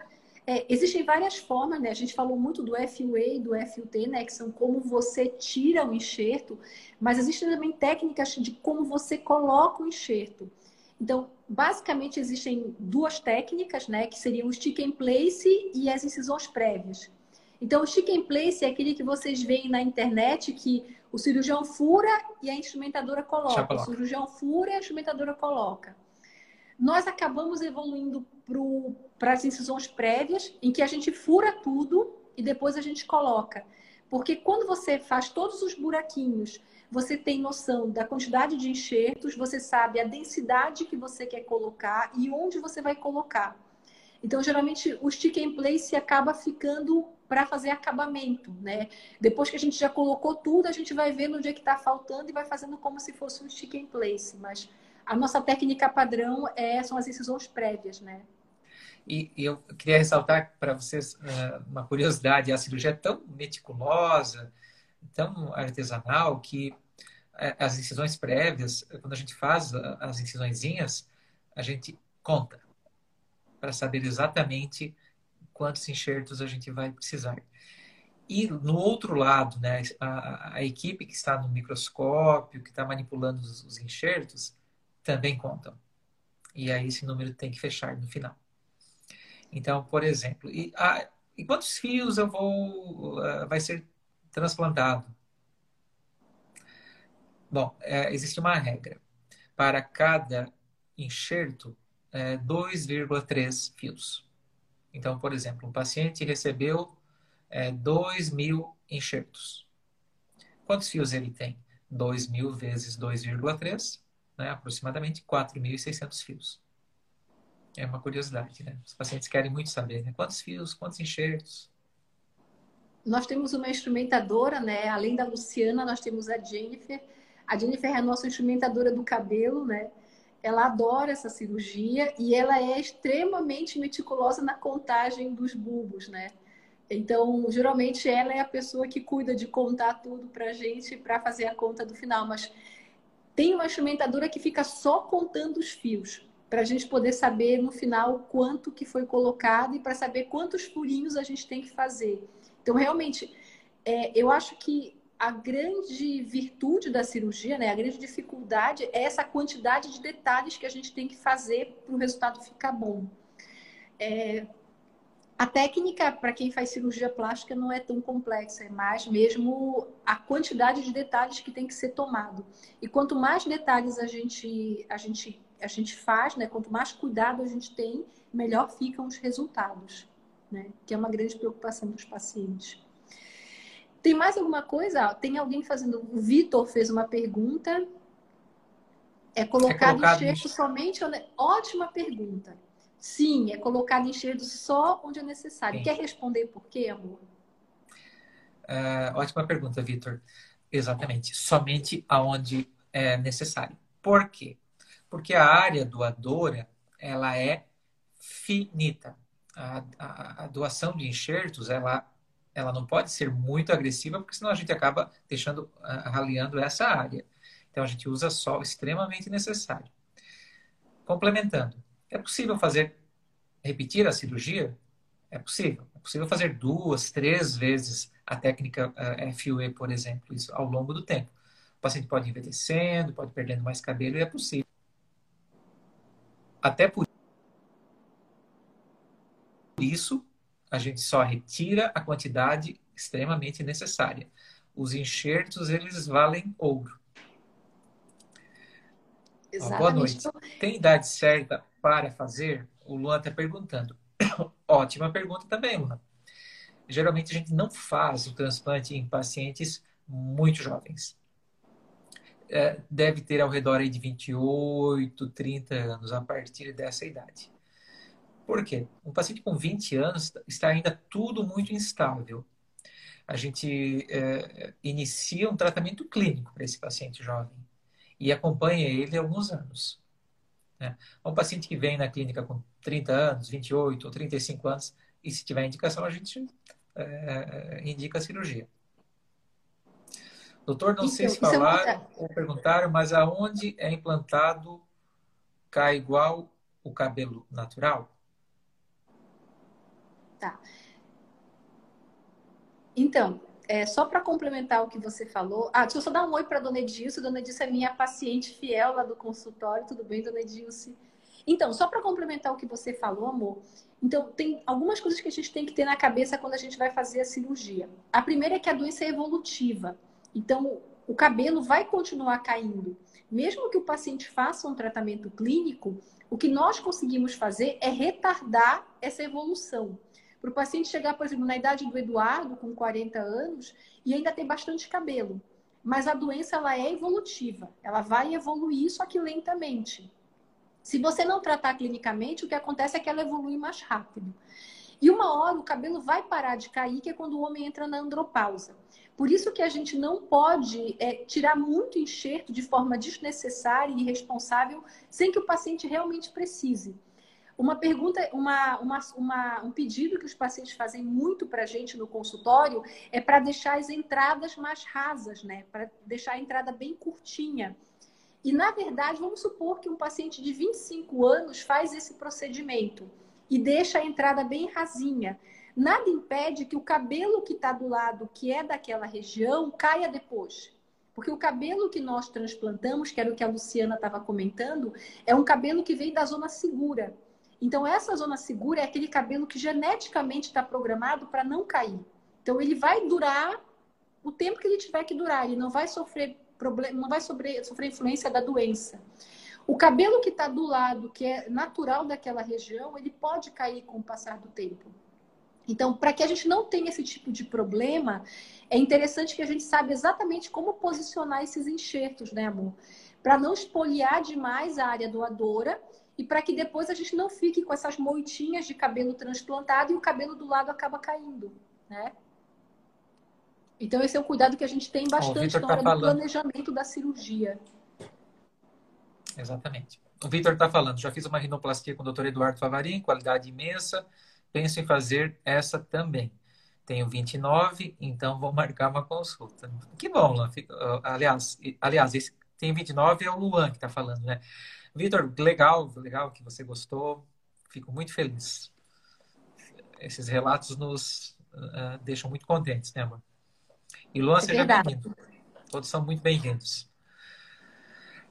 [SPEAKER 1] é, existem várias formas, né? A gente falou muito do FUA e do FUT, né? Que são como você tira o enxerto, mas existem também técnicas de como você coloca o enxerto. Então, basicamente existem duas técnicas, né? Que seriam o stick and place e as incisões prévias. Então, o chicken place é aquele que vocês veem na internet que o cirurgião fura e a instrumentadora coloca. O cirurgião fura e a instrumentadora coloca. Nós acabamos evoluindo para as incisões prévias, em que a gente fura tudo e depois a gente coloca. Porque quando você faz todos os buraquinhos, você tem noção da quantidade de enxertos, você sabe a densidade que você quer colocar e onde você vai colocar. Então, geralmente, o stick and place acaba ficando para fazer acabamento, né? Depois que a gente já colocou tudo, a gente vai ver no dia que está faltando e vai fazendo como se fosse um stick and place. Mas a nossa técnica padrão é, são as incisões prévias, né?
[SPEAKER 2] E, e eu queria ressaltar para vocês uh, uma curiosidade: a cirurgia é tão meticulosa, tão artesanal, que uh, as incisões prévias, quando a gente faz as incisõezinhas, a gente conta para saber exatamente quantos enxertos a gente vai precisar. E no outro lado, né, a, a equipe que está no microscópio, que está manipulando os, os enxertos, também contam. E aí esse número tem que fechar no final. Então, por exemplo, e, ah, e quantos fios eu vou uh, vai ser transplantado? Bom, é, existe uma regra. Para cada enxerto, é, 2,3 fios. Então, por exemplo, um paciente recebeu é, 2 mil enxertos. Quantos fios ele tem? 2 mil vezes 2,3, né? aproximadamente 4.600 fios. É uma curiosidade, né? Os pacientes querem muito saber, né? Quantos fios, quantos enxertos?
[SPEAKER 1] Nós temos uma instrumentadora, né? Além da Luciana, nós temos a Jennifer. A Jennifer é a nossa instrumentadora do cabelo, né? ela adora essa cirurgia e ela é extremamente meticulosa na contagem dos bulbos, né? Então, geralmente ela é a pessoa que cuida de contar tudo para a gente para fazer a conta do final. Mas tem uma instrumentadora que fica só contando os fios para a gente poder saber no final quanto que foi colocado e para saber quantos furinhos a gente tem que fazer. Então, realmente, é, eu acho que a grande virtude da cirurgia, né, a grande dificuldade é essa quantidade de detalhes que a gente tem que fazer para o resultado ficar bom. É, a técnica para quem faz cirurgia plástica não é tão complexa, é mais mesmo a quantidade de detalhes que tem que ser tomado. E quanto mais detalhes a gente a gente a gente faz, né, quanto mais cuidado a gente tem, melhor ficam os resultados, né, que é uma grande preocupação dos pacientes. Tem mais alguma coisa? Tem alguém fazendo. O Vitor fez uma pergunta. É colocado, é colocado enxerto somente. Ótima pergunta. Sim, é colocado enxerto só onde é necessário. Sim. Quer responder por quê, amor?
[SPEAKER 2] Uh, ótima pergunta, Vitor. Exatamente. Somente aonde é necessário. Por quê? Porque a área doadora ela é finita. A, a, a doação de enxertos ela ela não pode ser muito agressiva, porque senão a gente acaba deixando, raliando essa área. Então a gente usa só o extremamente necessário. Complementando, é possível fazer, repetir a cirurgia? É possível. É possível fazer duas, três vezes a técnica uh, FUE, por exemplo, isso ao longo do tempo. O paciente pode envelhecendo, pode perdendo mais cabelo, e é possível. Até por isso, a gente só retira a quantidade extremamente necessária. Os enxertos, eles valem ouro. Exatamente. Boa noite. Tem idade certa para fazer? O Luan está perguntando. Ótima pergunta também, Luan. Geralmente a gente não faz o transplante em pacientes muito jovens. É, deve ter ao redor de 28, 30 anos, a partir dessa idade. Por quê? Um paciente com 20 anos está ainda tudo muito instável. A gente é, inicia um tratamento clínico para esse paciente jovem e acompanha ele alguns anos. Né? Um paciente que vem na clínica com 30 anos, 28 ou 35 anos, e se tiver indicação, a gente é, indica a cirurgia. Doutor, não então, sei se falaram é ou perguntaram, mas aonde é implantado cai igual o cabelo natural?
[SPEAKER 1] Tá. Então, é, só para complementar o que você falou. Ah, deixa eu só dar um oi para dona Edilce. Dona Edilce é minha paciente fiel lá do consultório. Tudo bem, dona Edilce? Então, só para complementar o que você falou, amor, então tem algumas coisas que a gente tem que ter na cabeça quando a gente vai fazer a cirurgia. A primeira é que a doença é evolutiva. Então, o cabelo vai continuar caindo. Mesmo que o paciente faça um tratamento clínico, o que nós conseguimos fazer é retardar essa evolução. Para o paciente chegar, por exemplo, na idade do Eduardo, com 40 anos, e ainda ter bastante cabelo. Mas a doença ela é evolutiva, ela vai evoluir, só que lentamente. Se você não tratar clinicamente, o que acontece é que ela evolui mais rápido. E uma hora o cabelo vai parar de cair, que é quando o homem entra na andropausa. Por isso que a gente não pode é, tirar muito enxerto de forma desnecessária e irresponsável, sem que o paciente realmente precise. Uma pergunta, uma, uma, uma, um pedido que os pacientes fazem muito para a gente no consultório é para deixar as entradas mais rasas, né? Para deixar a entrada bem curtinha. E, na verdade, vamos supor que um paciente de 25 anos faz esse procedimento e deixa a entrada bem rasinha. Nada impede que o cabelo que está do lado, que é daquela região, caia depois. Porque o cabelo que nós transplantamos, que era o que a Luciana estava comentando, é um cabelo que vem da zona segura. Então, essa zona segura é aquele cabelo que geneticamente está programado para não cair. Então, ele vai durar o tempo que ele tiver que durar, ele não vai sofrer problema, não vai sofrer, influência da doença. O cabelo que está do lado, que é natural daquela região, ele pode cair com o passar do tempo. Então, para que a gente não tenha esse tipo de problema, é interessante que a gente saiba exatamente como posicionar esses enxertos, né, amor? Para não espoliar demais a área doadora e para que depois a gente não fique com essas moitinhas de cabelo transplantado e o cabelo do lado acaba caindo, né? Então, esse é um cuidado que a gente tem bastante na tá hora tá do planejamento da cirurgia.
[SPEAKER 2] Exatamente. O Vitor está falando, já fiz uma rinoplastia com o Dr. Eduardo Favarin, qualidade imensa, penso em fazer essa também. Tenho 29, então vou marcar uma consulta. Que bom, Luan. Aliás, aliás esse tem 29 é o Luan que está falando, né? Vitor, legal, legal que você gostou. Fico muito feliz. Esses relatos nos uh, deixam muito contentes, né, amor? E Luan, é seja bem-vindo. Todos são muito bem-vindos.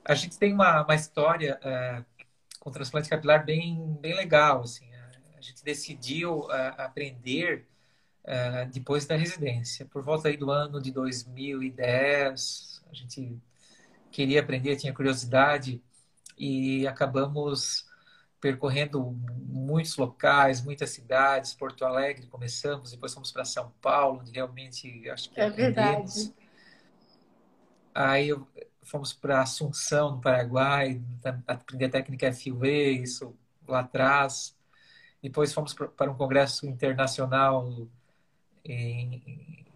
[SPEAKER 2] A gente tem uma, uma história uh, com transplante capilar bem, bem legal. Assim. A gente decidiu uh, aprender uh, depois da residência. Por volta aí do ano de 2010, a gente queria aprender, tinha curiosidade e acabamos percorrendo muitos locais, muitas cidades, Porto Alegre começamos, depois fomos para São Paulo, onde realmente acho que
[SPEAKER 1] é verdade.
[SPEAKER 2] Aí fomos para Assunção, no Paraguai, aprender a técnica FUE, isso lá atrás. Depois fomos para um congresso internacional em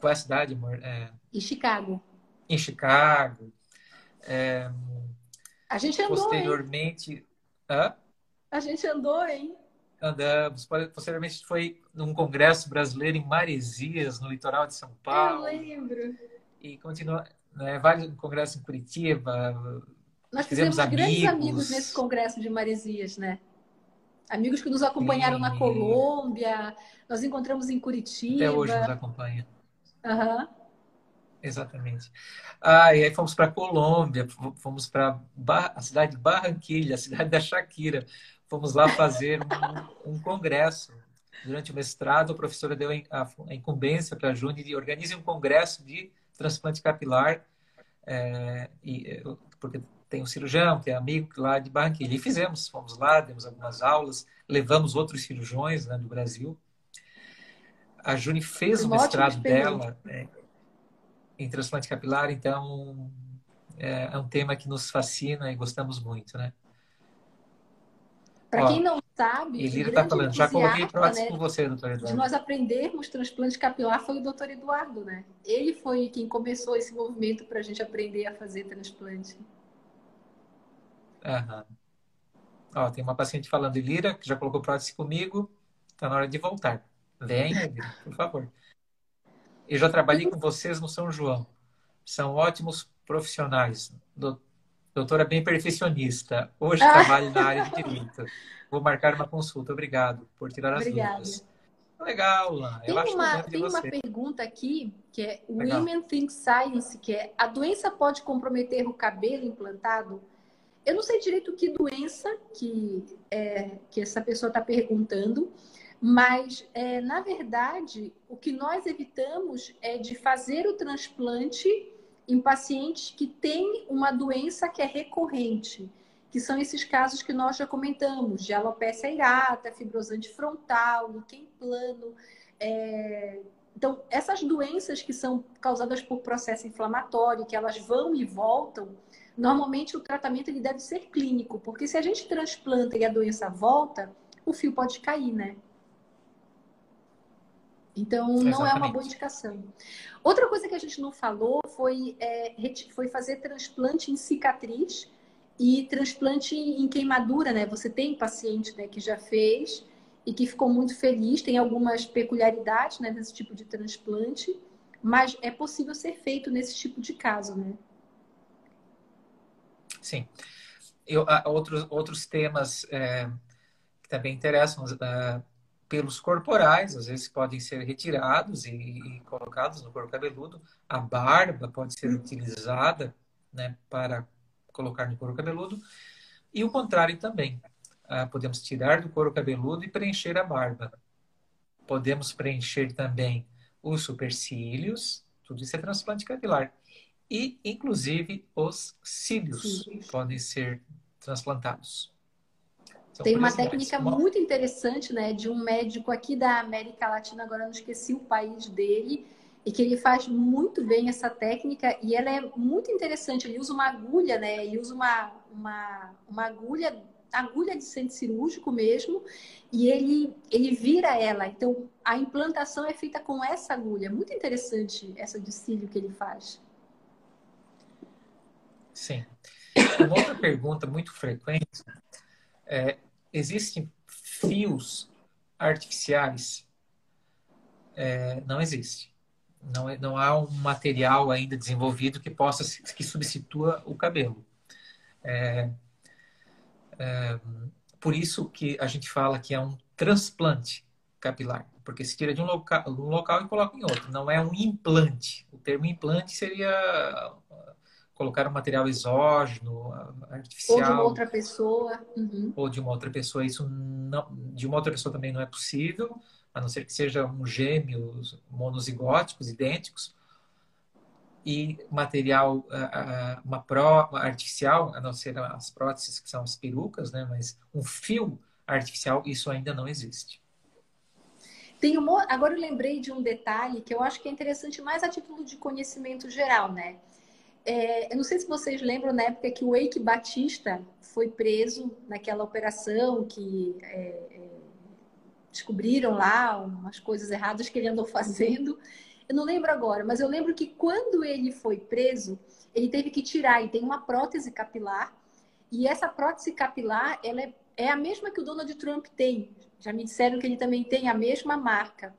[SPEAKER 2] qual é a cidade, amor? É...
[SPEAKER 1] Em Chicago.
[SPEAKER 2] Em Chicago. É...
[SPEAKER 1] A gente andou,
[SPEAKER 2] Posteriormente...
[SPEAKER 1] Hein? Hã? A gente andou, hein?
[SPEAKER 2] Andamos. Posteriormente foi num congresso brasileiro em Maresias, no litoral de São Paulo.
[SPEAKER 1] Eu lembro.
[SPEAKER 2] E continua, né, vários congressos em Curitiba.
[SPEAKER 1] Nós fizemos, fizemos grandes amigos nesse congresso de Maresias, né? Amigos que nos acompanharam Sim. na Colômbia, nós encontramos em Curitiba.
[SPEAKER 2] Até hoje nos acompanha.
[SPEAKER 1] Uhum.
[SPEAKER 2] Exatamente. Ah, e aí fomos para Colômbia, fomos para a cidade de Barranquilha, a cidade da Shakira. Fomos lá fazer um, um congresso. Durante o mestrado, a professora deu a, a incumbência para a Juni de organize um congresso de transplante capilar, é, e, porque tem um cirurgião que é amigo lá de Barranquilha. E fizemos, fomos lá, demos algumas aulas, levamos outros cirurgiões né, do Brasil. A Juni fez o mestrado dela. É, em transplante capilar, então é, é, um tema que nos fascina e gostamos muito, né?
[SPEAKER 1] Para quem não sabe,
[SPEAKER 2] Elira está falando, já coloquei né, com você, doutor Eduardo.
[SPEAKER 1] De nós aprendermos transplante capilar foi o doutor Eduardo, né? Ele foi quem começou esse movimento para a gente aprender a fazer transplante.
[SPEAKER 2] Aham. Ó, tem uma paciente falando, Elira, que já colocou prótese comigo, está na hora de voltar. Venha, Elira, por favor. Eu já trabalhei com vocês no São João. São ótimos profissionais. Doutora bem perfeccionista. Hoje ah. trabalho na área de direito. Vou marcar uma consulta. Obrigado por tirar as Obrigada. dúvidas. Legal, Lan.
[SPEAKER 1] Tem, uma, tem uma pergunta aqui que é Legal. Women Think Science, que é a doença pode comprometer o cabelo implantado? Eu não sei direito que doença que, é, que essa pessoa está perguntando, mas, é, na verdade, o que nós evitamos é de fazer o transplante em pacientes que têm uma doença que é recorrente, que são esses casos que nós já comentamos, de alopecia irata, fibrosante frontal, líquen plano. É... Então, essas doenças que são causadas por processo inflamatório, que elas vão e voltam, normalmente o tratamento ele deve ser clínico, porque se a gente transplanta e a doença volta, o fio pode cair, né? Então, não Exatamente. é uma boa indicação. Outra coisa que a gente não falou foi, é, foi fazer transplante em cicatriz e transplante em queimadura, né? Você tem paciente né, que já fez e que ficou muito feliz, tem algumas peculiaridades né, nesse tipo de transplante, mas é possível ser feito nesse tipo de caso, né?
[SPEAKER 2] Sim. Eu, outros, outros temas é, que também interessam, uh, pelos corporais, às vezes podem ser retirados e, e colocados no couro cabeludo. A barba pode ser utilizada né, para colocar no couro cabeludo. E o contrário também. Ah, podemos tirar do couro cabeludo e preencher a barba. Podemos preencher também os supercílios, tudo isso é transplante capilar. E, inclusive, os cílios podem ser transplantados.
[SPEAKER 1] São Tem uma técnica muito interessante, né, de um médico aqui da América Latina, agora não esqueci o país dele, e que ele faz muito bem essa técnica e ela é muito interessante. Ele usa uma agulha, né, e usa uma, uma, uma agulha, agulha de centro cirúrgico mesmo, e ele, ele vira ela. Então, a implantação é feita com essa agulha. Muito interessante essa de cílio que ele faz.
[SPEAKER 2] Sim. Uma outra pergunta muito frequente é, existem fios artificiais? É, não existe. Não, é, não há um material ainda desenvolvido que possa que substitua o cabelo. É, é, por isso que a gente fala que é um transplante capilar, porque se tira de um um local e coloca em outro. Não é um implante. O termo implante seria colocar um material exógeno, artificial.
[SPEAKER 1] Ou de uma outra pessoa.
[SPEAKER 2] Uhum. Ou de uma outra pessoa. Isso não, de uma outra pessoa também não é possível, a não ser que sejam gêmeos monozigóticos, idênticos. E material, uma pró artificial, a não ser as próteses que são as perucas, né? Mas um fio artificial, isso ainda não existe.
[SPEAKER 1] Tem um, agora eu lembrei de um detalhe que eu acho que é interessante mais a título de conhecimento geral, né? É, eu não sei se vocês lembram na época que o Eike Batista foi preso naquela operação que é, é, descobriram lá umas coisas erradas que ele andou fazendo. Eu não lembro agora, mas eu lembro que quando ele foi preso, ele teve que tirar e tem uma prótese capilar. E essa prótese capilar, ela é, é a mesma que o Donald Trump tem. Já me disseram que ele também tem a mesma marca.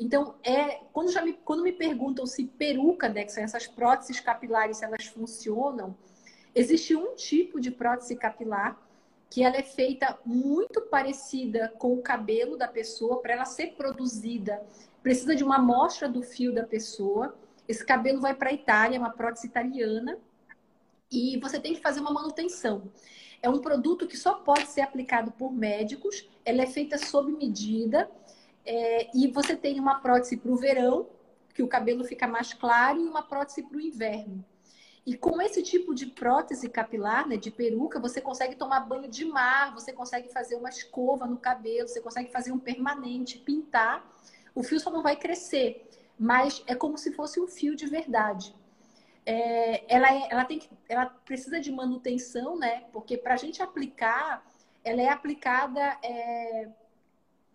[SPEAKER 1] Então, é, quando, já me, quando me perguntam se peruca, né, que são essas próteses capilares, se elas funcionam, existe um tipo de prótese capilar que ela é feita muito parecida com o cabelo da pessoa para ela ser produzida. Precisa de uma amostra do fio da pessoa. Esse cabelo vai para a Itália, é uma prótese italiana, e você tem que fazer uma manutenção. É um produto que só pode ser aplicado por médicos, ela é feita sob medida é, e você tem uma prótese para o verão, que o cabelo fica mais claro, e uma prótese para o inverno. E com esse tipo de prótese capilar, né, de peruca, você consegue tomar banho de mar, você consegue fazer uma escova no cabelo, você consegue fazer um permanente, pintar. O fio só não vai crescer, mas é como se fosse um fio de verdade. É, ela, é, ela, tem que, ela precisa de manutenção, né? Porque para a gente aplicar, ela é aplicada é,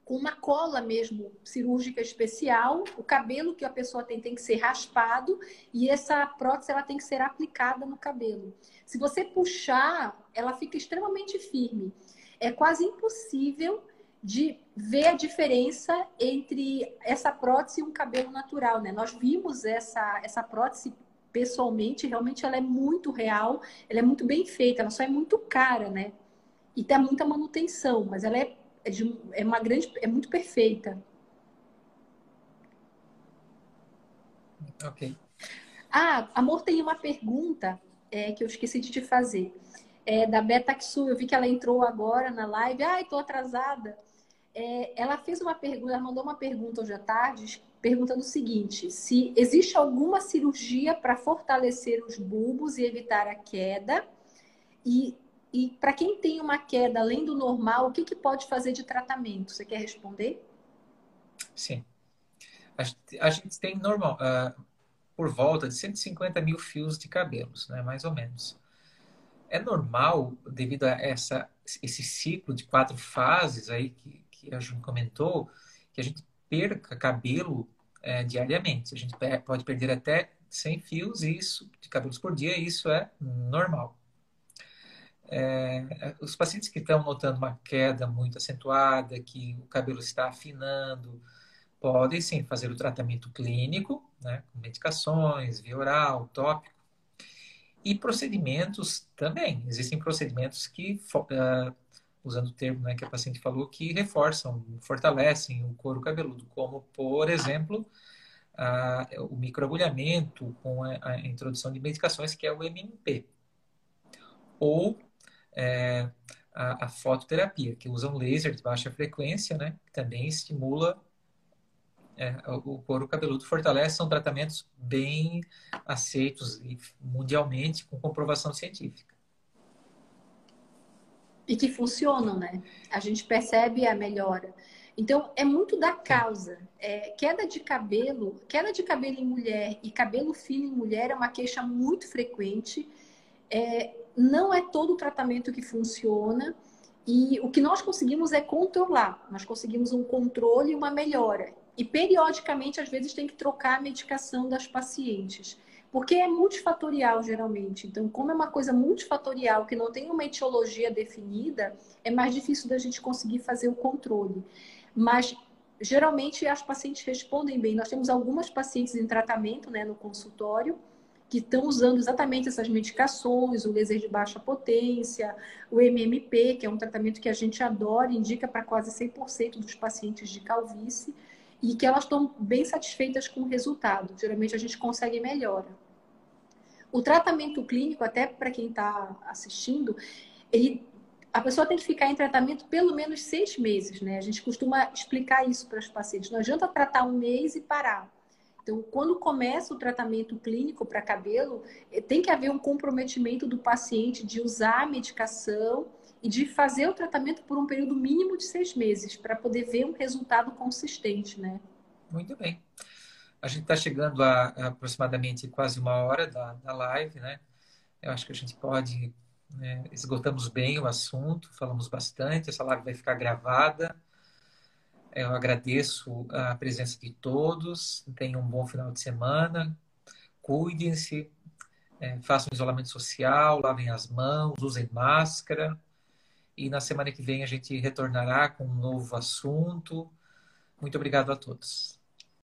[SPEAKER 1] com uma cola mesmo cirúrgica especial. O cabelo que a pessoa tem tem que ser raspado e essa prótese ela tem que ser aplicada no cabelo. Se você puxar, ela fica extremamente firme. É quase impossível de ver a diferença entre essa prótese e um cabelo natural, né? Nós vimos essa essa prótese pessoalmente, realmente ela é muito real, ela é muito bem feita, ela só é muito cara, né? E tem muita manutenção, mas ela é é, de, é uma grande, é muito perfeita.
[SPEAKER 2] Ok.
[SPEAKER 1] Ah, amor, tem uma pergunta é, que eu esqueci de te fazer. é, da Betaxu. Eu vi que ela entrou agora na live. Ai, estou atrasada. É, ela fez uma pergunta, ela mandou uma pergunta hoje à tarde, perguntando o seguinte: se existe alguma cirurgia para fortalecer os bulbos e evitar a queda? E, e para quem tem uma queda além do normal, o que, que pode fazer de tratamento? Você quer responder?
[SPEAKER 2] Sim. A gente, a gente tem normal, uh, por volta de 150 mil fios de cabelos, né, mais ou menos. É normal, devido a essa, esse ciclo de quatro fases aí que, que a Jun comentou, que a gente perca cabelo é, diariamente. A gente pode perder até 100 fios isso, de cabelos por dia, e isso é normal. É, os pacientes que estão notando uma queda muito acentuada, que o cabelo está afinando, podem sim fazer o tratamento clínico, né, com medicações, via oral, tópico, e procedimentos também. Existem procedimentos que, uh, usando o termo né, que a paciente falou, que reforçam, fortalecem o couro cabeludo, como, por exemplo, uh, o microagulhamento com a, a, introdução de medicações, que é o MMP. Ou é, a, a, fototerapia, que usa um laser de baixa frequência, né, que também estimula é, o couro cabeludo fortalece são tratamentos bem aceitos mundialmente com comprovação científica.
[SPEAKER 1] E que funcionam, né? A gente percebe a melhora. Então, é muito da causa. É, queda de cabelo, queda de cabelo em mulher e cabelo fino em mulher é uma queixa muito frequente. É, não é todo o tratamento que funciona. E o que nós conseguimos é controlar. Nós conseguimos um controle e uma melhora. E periodicamente, às vezes, tem que trocar a medicação das pacientes. Porque é multifatorial, geralmente. Então, como é uma coisa multifatorial, que não tem uma etiologia definida, é mais difícil da gente conseguir fazer o controle. Mas, geralmente, as pacientes respondem bem. Nós temos algumas pacientes em tratamento né, no consultório que estão usando exatamente essas medicações, o laser de baixa potência, o MMP, que é um tratamento que a gente adora, indica para quase 100% dos pacientes de calvície e que elas estão bem satisfeitas com o resultado. Geralmente a gente consegue melhora. O tratamento clínico, até para quem está assistindo, ele, a pessoa tem que ficar em tratamento pelo menos seis meses, né? A gente costuma explicar isso para os pacientes. Não adianta tratar um mês e parar. Então, quando começa o tratamento clínico para cabelo, eh, tem que haver um comprometimento do paciente de usar a medicação e de fazer o tratamento por um período mínimo de seis meses, para poder ver um resultado consistente, né?
[SPEAKER 2] Muito bem. A gente está chegando a, aproximadamente quase uma hora da, da live, né? Eu acho que a gente pode. Né, esgotamos bem o assunto, falamos bastante, essa live vai ficar gravada. Eu agradeço a presença de todos. Tenham um bom final de semana. Cuidem-se, é, façam isolamento social, lavem as mãos, usem máscara e na semana que vem a gente retornará com um novo assunto. Muito obrigado a todos.